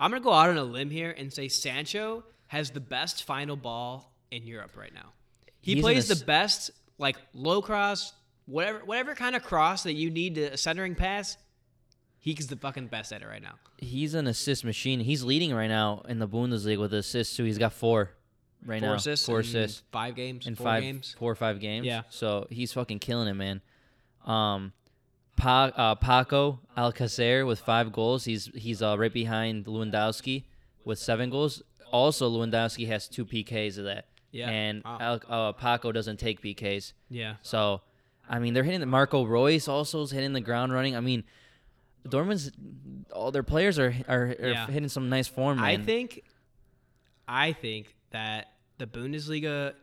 I'm going to go out on a limb here and say Sancho has the best final ball in Europe right now. He He's plays the best like low cross, whatever whatever kind of cross that you need to a centering pass. He's the fucking best at it right now. he's an assist machine. He's leading right now in the Bundesliga with assists too. He's got four right Four now. assists, four assists five games, in four five, games. four or five games. Yeah. So he's fucking killing it, man. Um, pa- uh, Paco Alcacer with five goals. He's he's uh, right behind Lewandowski with seven goals. Also, Lewandowski has two PKs of that. Yeah. And Wow. Al- uh, Paco doesn't take PKs. Yeah, So, I mean, they're hitting the Marco Reus also is hitting the ground running. I mean, Dortmund's all their players are are, are Yeah. hitting some nice form. I think, I think that the Bundesliga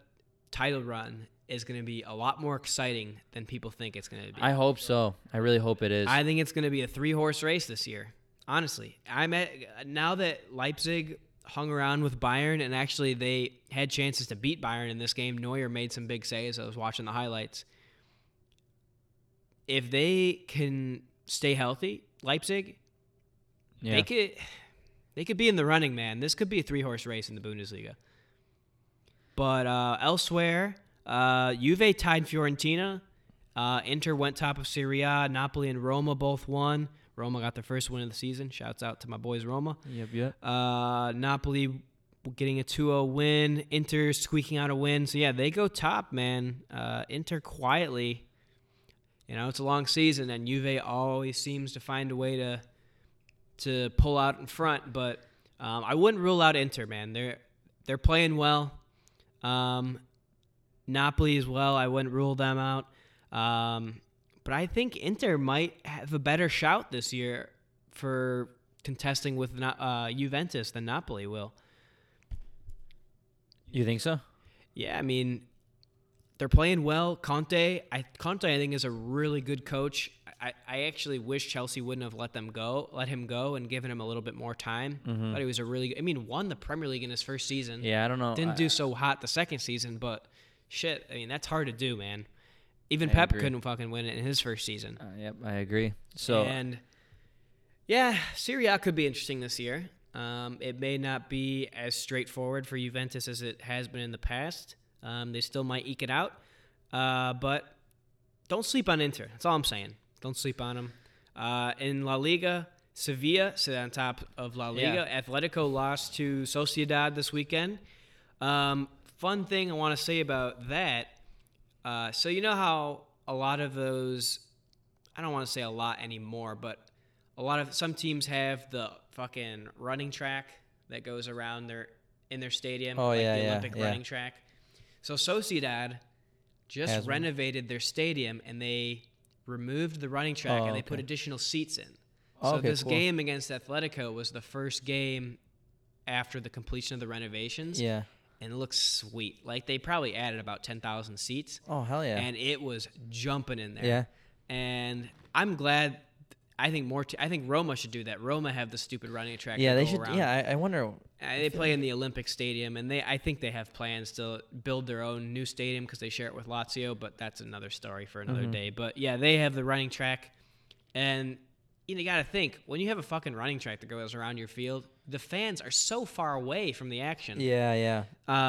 title run is going to be a lot more exciting than people think it's going to be. I hope so. I really hope it is. I think it's going to be a three horse race this year. Honestly, I'm at now that Leipzig hung around with Bayern and actually they had chances to beat Bayern in this game. Neuer made some big saves. I was watching the highlights. If they can stay healthy, Leipzig, yeah. they could they could be in the running, man. This could be a three horse race in the Bundesliga. But uh, elsewhere, uh, Juve tied Fiorentina. Uh, Inter went top of Serie A. Napoli and Roma both won. Roma got their first win of the season. Shouts out to my boys Roma. Yep, yep. Uh, Napoli getting a 2-0 win. Inter squeaking out a win. So yeah, they go top, man. Uh, Inter quietly. You know, it's a long season, and Juve always seems to find a way to to pull out in front. But um, I wouldn't rule out Inter, man. They're they're playing well. Um, Napoli as well. I wouldn't rule them out. Um, but I think Inter might have a better shout this year for contesting with uh, Juventus than Napoli will. You think so? Yeah, I mean, they're playing well. Conte, I Conte, I think is a really good coach. I, I actually wish Chelsea wouldn't have let them go, let him go, and given him a little bit more time. Mhm. But he was a really, I mean, won the Premier League in his first season. Yeah, I don't know. Didn't I- do so hot the second season, but shit, I mean, that's hard to do, man. Even I Pep agree. couldn't fucking win it in his first season. Uh, yep, I agree. So and yeah, Serie A could be interesting this year. Um, it may not be as straightforward for Juventus as it has been in the past. Um, they still might eke it out, uh, but don't sleep on Inter. That's all I'm saying. Don't sleep on them. Uh, in La Liga, Sevilla sit on top of La Liga. Atletico lost to Sociedad this weekend. Um, fun thing I want to say about that. Uh, so you know how a lot of those, I don't want to say a lot anymore, but a lot of some teams have the fucking running track that goes around their in their stadium. Oh, like yeah, the yeah, Olympic yeah. running track. So Sociedad just Has renovated their stadium and they removed the running track Oh, and they put okay. additional seats in. Oh, So okay, this cool. game against Atletico was the first game after the completion of the renovations, yeah. and it looks sweet. Like they probably added about ten thousand seats, Oh hell yeah. and it was jumping in there. yeah. And I'm glad. I think more. T- I think Roma should do that. Roma have the stupid running track. Yeah, they should. around. Yeah, I, I wonder. Uh, they play in the Olympic Stadium, and they I think they have plans to build their own new stadium because they share it with Lazio. But that's another story for another Mhm. day. But yeah, they have the running track, and you, know, you got to think when you have a fucking running track that goes around your field, the fans are so far away from the action. Yeah, yeah.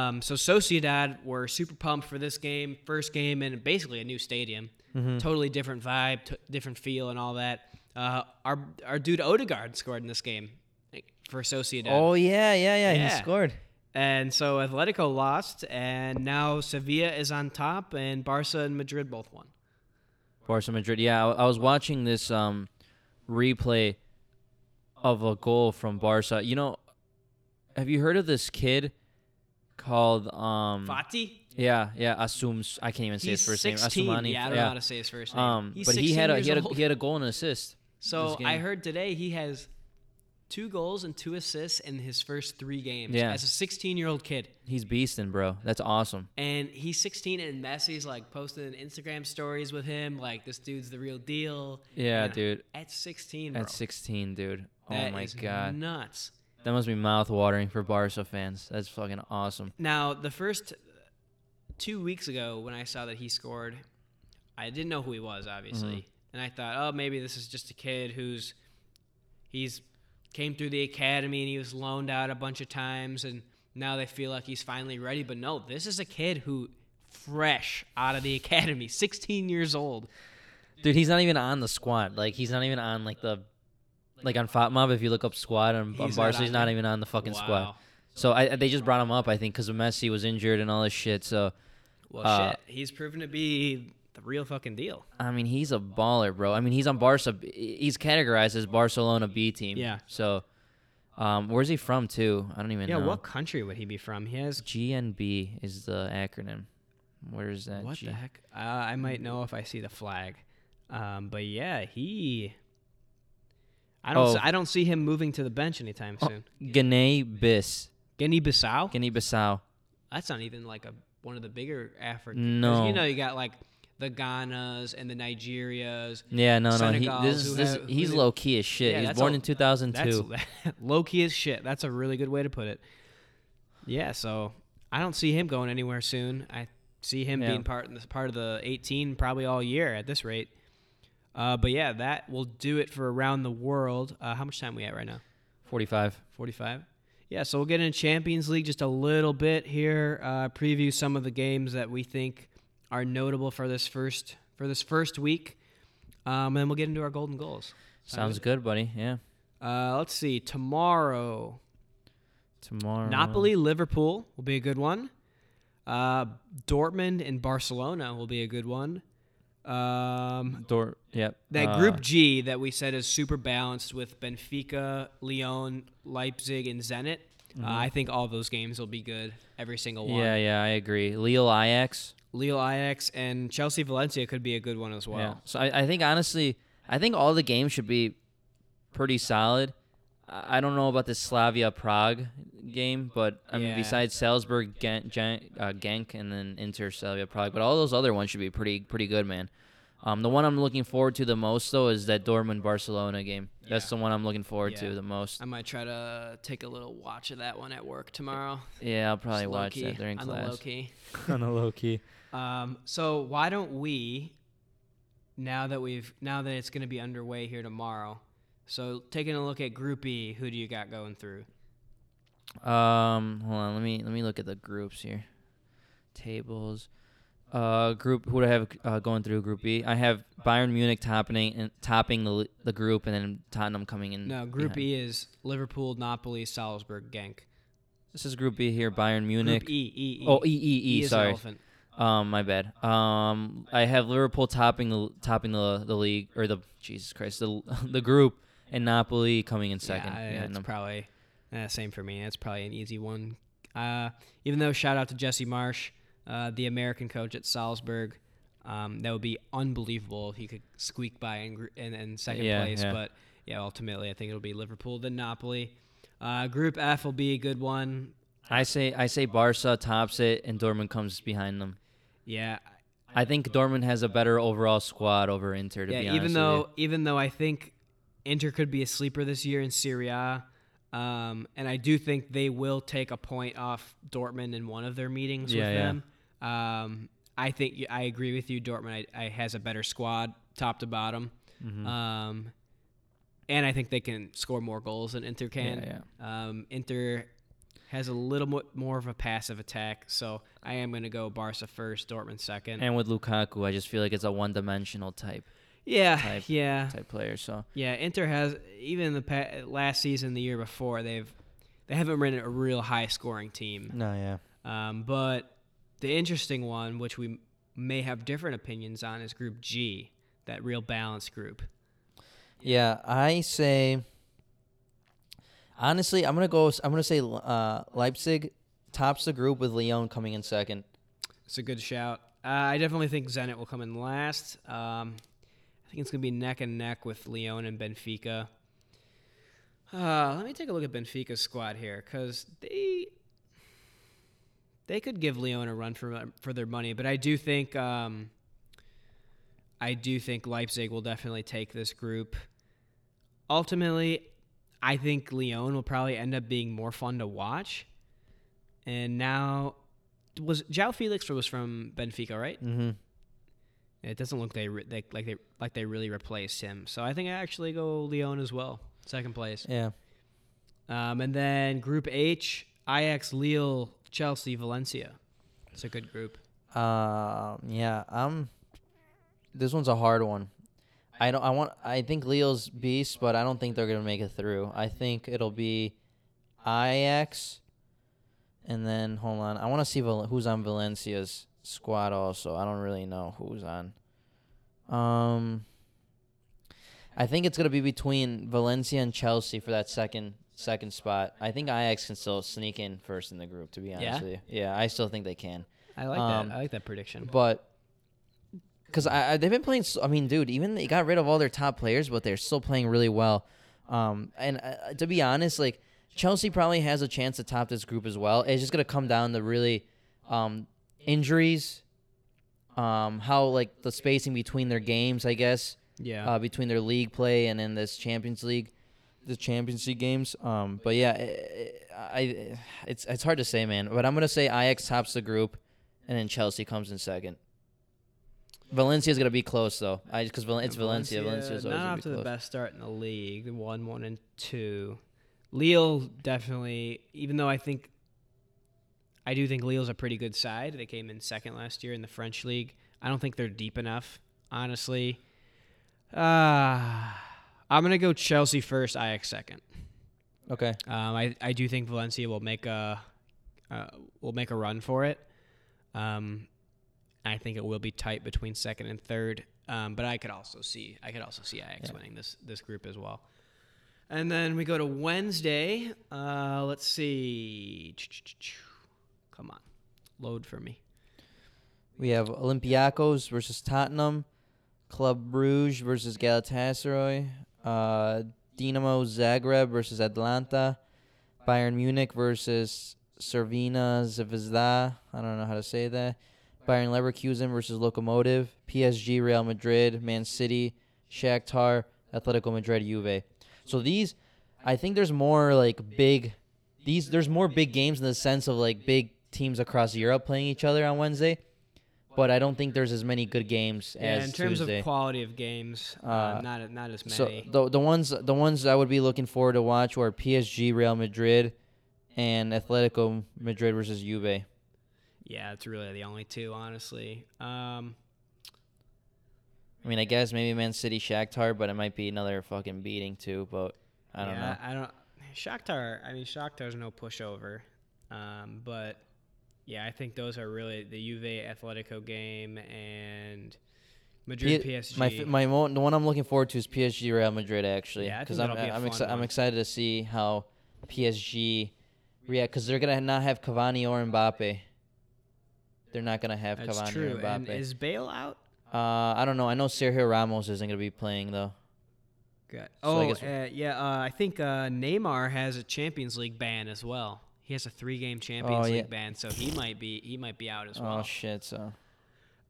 Um, so Sociedad were super pumped for this game, first game in basically a new stadium, Mm-hmm. totally different vibe, t- different feel, and all that. Uh, our our dude Odegaard scored in this game for Sociedad. Oh yeah, yeah, yeah. Yeah. He scored. And so Atletico lost, and now Sevilla is on top, and Barca and Madrid both won. Barca Madrid. Yeah, I, I was watching this um replay of a goal from Barca. You know, have you heard of this kid called um? Fati? Yeah, yeah. Asums. I can't even say He's his first 16. name. Asumani. Yeah, I don't know how to say his first name. Um, He's but he had a he had a, he had a goal and an assist. So I heard today he has two goals and two assists in his first three games Yeah. as a 16 year old kid. He's beasting, bro. That's awesome. And he's 16, and Messi's like posting Instagram stories with him, like this dude's the real deal. Yeah, And dude. At 16, bro. At 16, dude. Oh That my god. nuts. That must be mouth watering for Barca fans. That's fucking awesome. Now, the first two weeks ago, when I saw that he scored, I didn't know who he was, obviously, Mm-hmm. And I thought, oh, maybe this is just a kid who's he's came through the academy and he was loaned out a bunch of times, and now they feel like he's finally ready. But no, this is a kid who fresh out of the academy, 16 years old. Dude, he's not even on the squad. Like he's not even on like the like on FotMob. If you look up squad on, on He's on he's not even on the fucking Wow. squad. So I, they just brought him up, I think, because Messi was injured and all this shit. So Well, Uh, shit, he's proven to be the real fucking deal. I mean, he's a baller, bro. I mean, he's on Barca. He's categorized as Barcelona B team. Yeah. So, um, where's he from too? I don't even Yeah, know. what country would he be from? He has GNB is the acronym. Where is that? What G- the heck? Uh, I might know if I see the flag. Um, but yeah, he. I don't. Oh. s- I don't see him moving to the bench anytime Oh, soon. Guinea Bis. Guinea Bissau. Guinea Bissau. That's not even like a one of the bigger African. No. you know you got like the Ghanas and the Nigerias. Yeah, no, no. He, this, who this, have- he's low key as shit. Yeah, he was born a- in 2002. That's low key as shit. That's a really good way to put it. Yeah, so I don't see him going anywhere soon. I see him Yeah. being part in this part of the 18 probably all year at this rate. Uh, but yeah, that will do it for around the world. Uh, how much time we at right now? 45. 45. Yeah, so we'll get into Champions League just a little bit here. Uh, preview some of the games that we think are notable for this first for this first week, um, and then we'll get into our golden goals. Sounds good, buddy. Yeah. Uh, let's see. Tomorrow, Tomorrow. Napoli, Liverpool will be a good one. Uh, Dortmund and Barcelona will be a good one. Um, Dor- yep. that uh, Group G that we said is super balanced with Benfica, Lyon, Leipzig, and Zenit. Uh, I think all those games will be good. Every single one. Mm-hmm. Yeah, yeah, I agree. Lille Ajax. Lille, Ajax, and Chelsea, Valencia could be a good one as well. Yeah. So I, I think honestly, I think all the games should be pretty solid. I I don't know about the Slavia Prague game, but I mean, Yeah. besides Salzburg, Gen- Gen- uh, Genk, and then Inter Slavia Prague, but all those other ones should be pretty pretty good, man. Um, the one I'm looking forward to the most though is that Dortmund Barcelona game. That's the one I'm looking forward Yeah. to the most. I might try to take a little watch of that one at work tomorrow. Yeah, I'll probably Just watch low-key, that during on the low class. key. On the low key. Um, so why don't we, now that we've now that it's going to be underway here tomorrow, so taking a look at Group E, who do you got going through? Um, hold on. Let me let me look at the groups here. Tables. Uh, group. Who do I have uh, going through Group B? I have Bayern Munich topping and topping the the group, and then Tottenham coming in. No, Group behind. E is Liverpool, Napoli, Salzburg, Genk. This is Group B here. Bayern Munich. Group E, E, E. Oh, E E E. an sorry. elephant. Um, my bad. Um, I have Liverpool topping the topping the the league or the Jesus Christ the the group, and Napoli coming in second. Yeah, behind it's them. probably uh, same for me. It's probably an easy one. Uh, even though shout out to Jesse Marsch, uh, the American coach at Salzburg. Um, that would be unbelievable if he could squeak by in, in, in second Yeah, place. yeah. But yeah, ultimately, I think it'll be Liverpool, then Napoli. Uh, group F will be a good one. I say I say Barca tops it, and Dortmund comes behind them. Yeah, I think Dortmund has a better overall squad over Inter. To yeah. be honest Even with though you. even though I think Inter could be a sleeper this year in Serie A, um, and I do think they will take a point off Dortmund in one of their meetings Yeah, with yeah. them. Um, I think I agree with you. Dortmund I, I has a better squad, top to bottom, Mhm. um, and I think they can score more goals than Inter can. Yeah, Um, Inter has a little mo- more of a passive attack, so I am going to go Barca first, Dortmund second. And with Lukaku, I just feel like it's a one-dimensional type yeah, type- yeah. type player. So Yeah, Inter has even the pa- last season, the year before, they've they haven't been a real high scoring team. no, yeah, Um, but the interesting one, which we may have different opinions on, is Group G, that real balanced group. yeah. I say honestly, I'm gonna go. I'm gonna say uh, Leipzig tops the group with Lyon coming in second. It's a good shout. Uh, I definitely think Zenit will come in last. Um, I think it's to be neck and neck with Lyon and Benfica. Uh, let me take a look at Benfica's squad here because they they could give Lyon a run for for their money, but I do think um, I do think Leipzig will definitely take this group. Ultimately, I think Lyon will probably end up being more fun to watch. And now was João Félix was from Benfica, right? Mm-hmm. It doesn't look they, re- they like they like they really replaced him. So I think I actually go Lyon as well, second place. Yeah. Um, and then Group H: Ajax, Lille, Chelsea, Valencia. It's a good group. Um. Yeah. Um. This one's a hard one. I don't. I want. I think Lille's beast, but I don't think they're gonna make it through. I think it'll be Ajax, and then hold on. I want to see Val- who's on Valencia's squad. Also, I don't really know who's on. Um. I think it's gonna be between Valencia and Chelsea for that second second spot. I think Ajax can still sneak in first in the group. To be honest Yeah? with you, yeah, I still think they can. I like Um, that. I like that prediction. But because I, I they've been playing, so, I mean, dude, even they got rid of all their top players, but they're still playing really well. Um, and uh, to be honest, like Chelsea probably has a chance to top this group as well. It's just gonna come down to really, um, injuries, um, how like the spacing between their games, I guess, Yeah. uh, between their league play and then this Champions League, the Champions League games. Um, but yeah, I, I, it's it's hard to say, man. But I'm gonna say Ajax tops the group, and then Chelsea comes in second. Valencia's gonna be close though. I because Val- it's Valencia. Valencia's always not off be to close. the best start in the league. One, one, and two. Lille definitely, even though I think, I do think Lille's a pretty good side. They came in second last year in the French league. I don't think they're deep enough, honestly. Uh, I'm gonna go Chelsea first, Ajax second. Okay. Um, I, I do think Valencia will make a uh, will make a run for it. Um, I think it will be tight between second and third. Um, but I could also see I could also see Ajax Yeah. winning this this group as well. And then we go to Wednesday. Uh, let's see. Come on, load for me. We have Olympiacos versus Tottenham, Club Bruges versus Galatasaray, uh, Dinamo Zagreb versus Atalanta, Bayern Munich versus Servina Zvezda. I don't know how to say that. Bayer Leverkusen versus Lokomotiv, PSG, Real Madrid, Man City, Shakhtar, Atletico Madrid, Juve. So these, I think there's more like big, these there's more big games in the sense of like big teams across Europe playing each other on Wednesday but I don't think there's as many good games Yeah, as in terms Tuesday. of quality of games, uh, Uh, not not as many. so the the ones the ones I would be looking forward to watch were PSG, Real Madrid, and Atletico Madrid versus Juve. Yeah, it's really the only two, honestly. Um, I mean, I guess maybe Man City, Shakhtar, but it might be another fucking beating too. But I don't yeah, know. I don't. Shakhtar. I mean, Shakhtar's no pushover, um, but yeah, I think those are really the Juve Atletico game and Madrid P- PSG. My my mo- the one I'm looking forward to is PSG, Real Madrid actually. Yeah, I think because I'm that'll be a I'm, exci- I'm excited to see how PSG react because they're gonna not have Cavani or Mbappe. They're not gonna have That's Cavani true. or And Mbappe. is Bale out? Uh, I don't know. I know Sergio Ramos isn't gonna be playing though. Good. So Oh, uh, yeah. Uh, I think uh, Neymar has a Champions League ban as well. He has a three-game Champions Oh, yeah. League ban, so he might be he might be out as well. Oh shit! So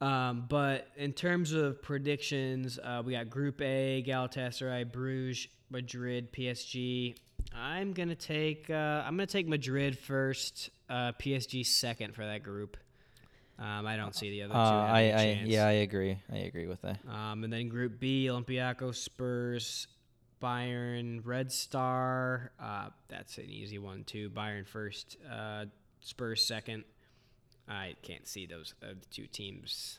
Um, but in terms of predictions, uh, we got Group A: Galatasaray, Bruges, Madrid, PSG. I'm gonna take uh, I'm gonna take Madrid first, uh, PSG second for that group. Um, I don't see the other uh, two. having I, a I chance. yeah I agree. I agree with that. Um, and then Group B: Olympiacos, Spurs, Bayern, Red Star. Uh, that's an easy one too. Bayern first, uh, Spurs second. I can't see those uh, two teams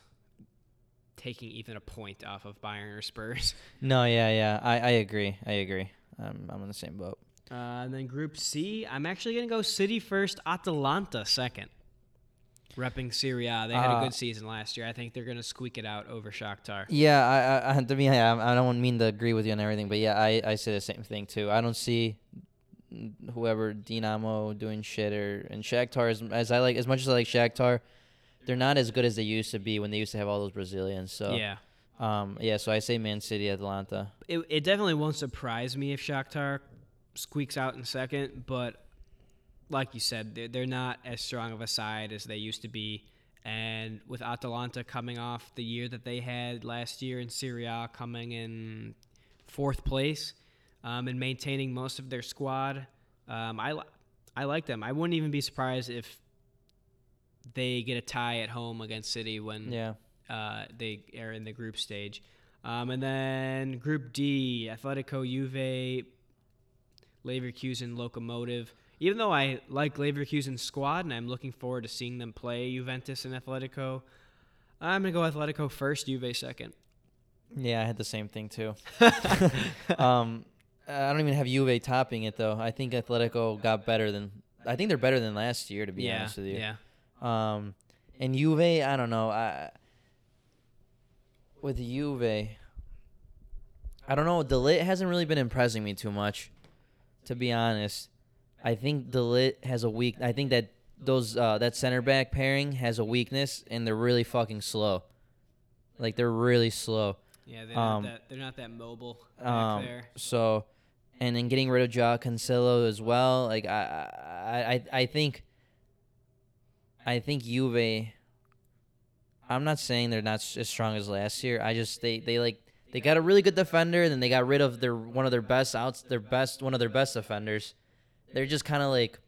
taking even a point off of Bayern or Spurs. No, yeah, yeah. I, I agree. I agree. I'm I'm in the same boat. Uh, and then Group C, I'm actually gonna go City first, Atalanta second. Repping Serie A. They had a Uh, good season last year. I think they're gonna squeak it out over Shakhtar. Yeah, I, I, I to me, I, I don't mean to agree with you on everything, but yeah, I, I say the same thing too. I don't see whoever Dinamo doing shit or and Shakhtar as, as I like as much as I like Shakhtar, they're not as good as they used to be when they used to have all those Brazilians. So Yeah. um, yeah. So I say Man City, Atalanta. it, it definitely won't surprise me if Shakhtar squeaks out in second, but like you said, they're, they're not as strong of a side as they used to be. And with Atalanta coming off the year that they had last year in Serie A, coming in fourth place um, and maintaining most of their squad, um, I, li- I like them. I wouldn't even be surprised if they get a tie at home against City when Yeah. uh, they are in the group stage. Um, and then Group D, Atletico, Juve, Leverkusen, Lokomotiv. Even though I like Leverkusen's squad and I'm looking forward to seeing them play Juventus and Atletico, I'm gonna go Atletico first, Juve second. Yeah, I had the same thing too. um, I don't even have Juve topping it though. I think Atletico got better than. I think they're better than last year, to be yeah, honest with you. yeah. Um, and Juve, I don't know. I with Juve, I don't know. de Ligt hasn't really been impressing me too much, to be honest. I think de Ligt has a weak. I think that those uh, that center back pairing has a weakness, and they're really fucking slow. Like they're really slow. Yeah, they're Um, not that they're not that mobile back Um, there. so, and then getting rid of João Cancelo as well. Like I, I, I, I think. I think Juve I'm not saying they're not as strong as last year. I just they they like they got a really good defender, and then they got rid of their one of their best outs, their best one of their best defenders. They're just kind of like,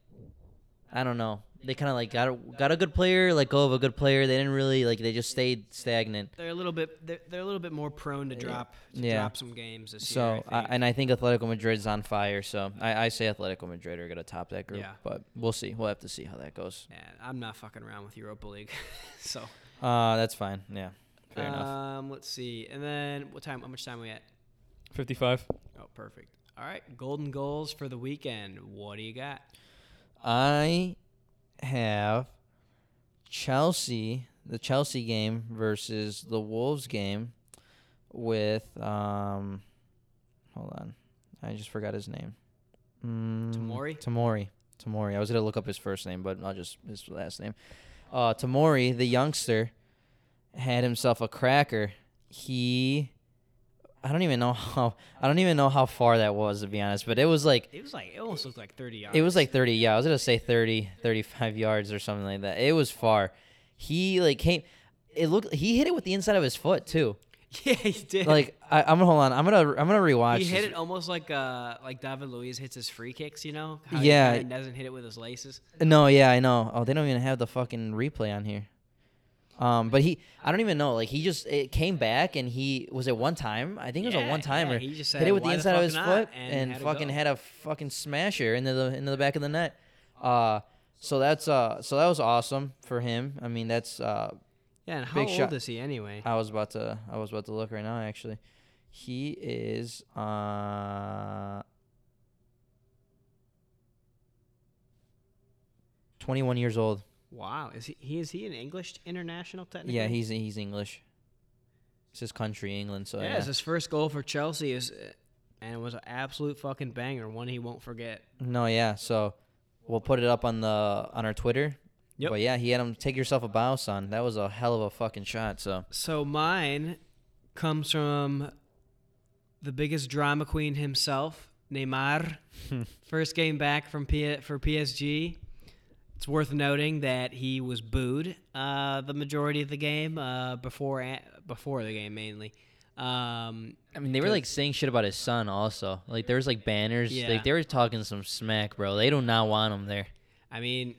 I don't know. They kind of like got a, got a good player, let go of a good player. They didn't really like. They just stayed stagnant. They're a little bit they're, they're a little bit more prone to drop to Yeah. drop some games this So year. I I think. and I think Atletico Madrid's on fire. So I, I say Atletico Madrid are gonna top that group. Yeah. But we'll see. We'll have to see how that goes. Yeah, I'm not fucking around with Europa League. so Uh, that's fine. Yeah, fair enough. um, let's see. And then what time? How much time are we at? Fifty-five. Oh, perfect. All right, golden goals for the weekend. What do you got? I have Chelsea, the Chelsea game versus the Wolves game with um hold on. I just forgot his name. Mm, Tamori? Tamori. Tomori. I was gonna look up his first name, but I'll just his last name. Uh Tomori, the youngster, had himself a cracker. He I don't even know how I don't even know how far that was to be honest, but it was like It was like it almost looked like 30 yards. it was like 30, yeah. I was going to say 30, 35 yards or something like that. It was far. He like came it looked he hit it with the inside of his foot too. yeah, he did. Like I, I'm gonna hold on. I'm gonna I'm gonna rewatch. he hit this. it almost like uh like David Luiz hits his free kicks. You know? How Yeah. He doesn't hit it with his laces. No, yeah, I know. Oh, they don't even have the fucking replay on here. Um, but he, I don't even know. Like he just it came back and he was it one time. I think it was a Yeah, one timer. yeah, he just hit said, it with "Why the the inside of fuck his not?" foot and and, had to fucking go. had a fucking smasher into the into the back of the net. Uh, so that's uh, so that was awesome for him. I mean, that's uh, Yeah, and how Big old shot. is he anyway? I was about to I was about to look right now actually. He is uh 21 years old. Wow, is he, he is he an English international technically? Yeah, he's he's English. It's his country, England, so yeah, yeah. it's his first goal for Chelsea is, uh, and it was an absolute fucking banger, one he won't forget. No, yeah. So we'll put it up on the on our Twitter. Yep. But yeah, he had him take yourself a bow, son. That was a hell of a fucking shot. So So mine comes from the biggest drama queen himself, Neymar. First game back from P- for PSG. It's worth noting that he was booed uh, the majority of the game uh, before before the game mainly. Um, I mean, they were like saying shit about his son also. Like there was like banners. Yeah. Like they were talking some smack, bro. They do not want him there. I mean,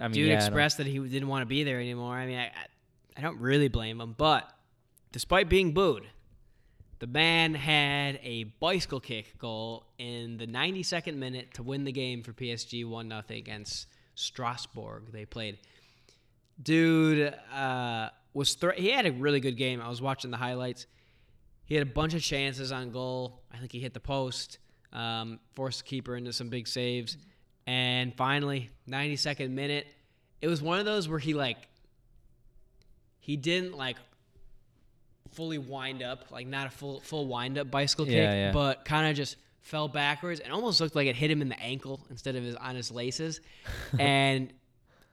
I mean, dude yeah, expressed that he didn't want to be there anymore. I mean, I, I, I don't really blame him, but despite being booed, the man had a bicycle kick goal in the 92nd minute to win the game for PSG 1 0 against Strasbourg. They played. Dude uh, was thr he had a really good game. I was watching the highlights. He had a bunch of chances on goal. I think he hit the post, um, forced the keeper into some big saves. And finally, 92nd minute, it was one of those where he like he didn't like fully wind up, like not a full full wind up bicycle kick, Yeah, yeah. but kind of just fell backwards and almost looked like it hit him in the ankle instead of his on his laces, and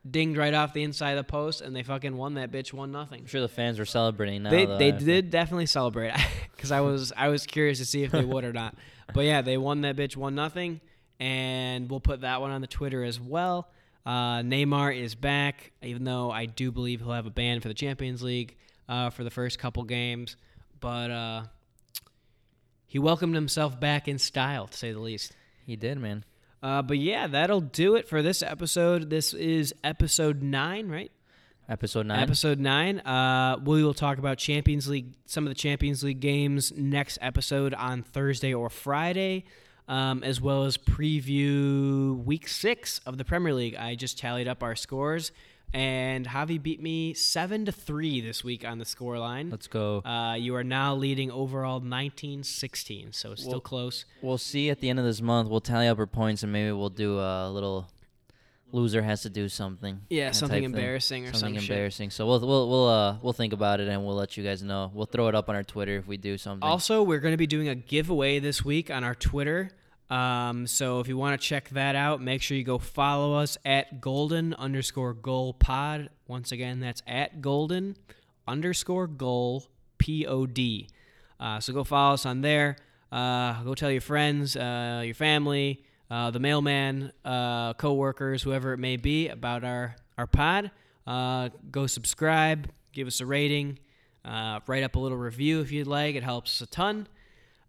dinged right off the inside of the post, and they fucking won that bitch one nothing. I'm sure the fans were celebrating now. They though. they did definitely celebrate because I was I was curious to see if they would or not. But yeah, they won that bitch one nothing, and we'll put that one on the Twitter as well. Uh, Neymar is back, even though I do believe he'll have a ban for the Champions League uh, for the first couple games. But uh, he welcomed himself back in style, to say the least. He did, man. Uh, but yeah, that'll do it for this episode. This is episode nine, right? Episode nine. Episode nine. Uh, we will talk about Champions League, some of the Champions League games next episode on Thursday or Friday, um, as well as preview week six of the Premier League. I just tallied up our scores, and Javi beat me seven to three this week on the score line. Let's go. Uh, you are now leading overall 19-16, so it's still Well- close. We'll see at the end of this month. We'll tally up our points and maybe we'll do a little loser has to do something. Yeah, something type thing. embarrassing or something some shit. embarrassing. So we'll we'll we'll uh we'll think about it and we'll let you guys know. We'll throw it up on our Twitter if we do something. Also, we're going to be doing a giveaway this week on our Twitter. Um, so if you want to check that out, make sure you go follow us at golden underscore goal pod. Once again, that's at golden underscore goal p o d. Uh, so go follow us on there. Uh, go tell your friends, uh, your family, uh, the mailman, uh, coworkers, whoever it may be, about our our pod. Uh, go subscribe, give us a rating, uh, write up a little review if you'd like. It helps a ton.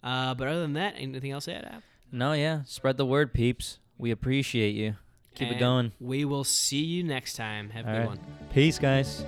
But other than that, anything else to add? No, yeah. Spread the word, peeps. We appreciate you. Keep and it going. We will see you next time. Have a good right. one. Peace, guys.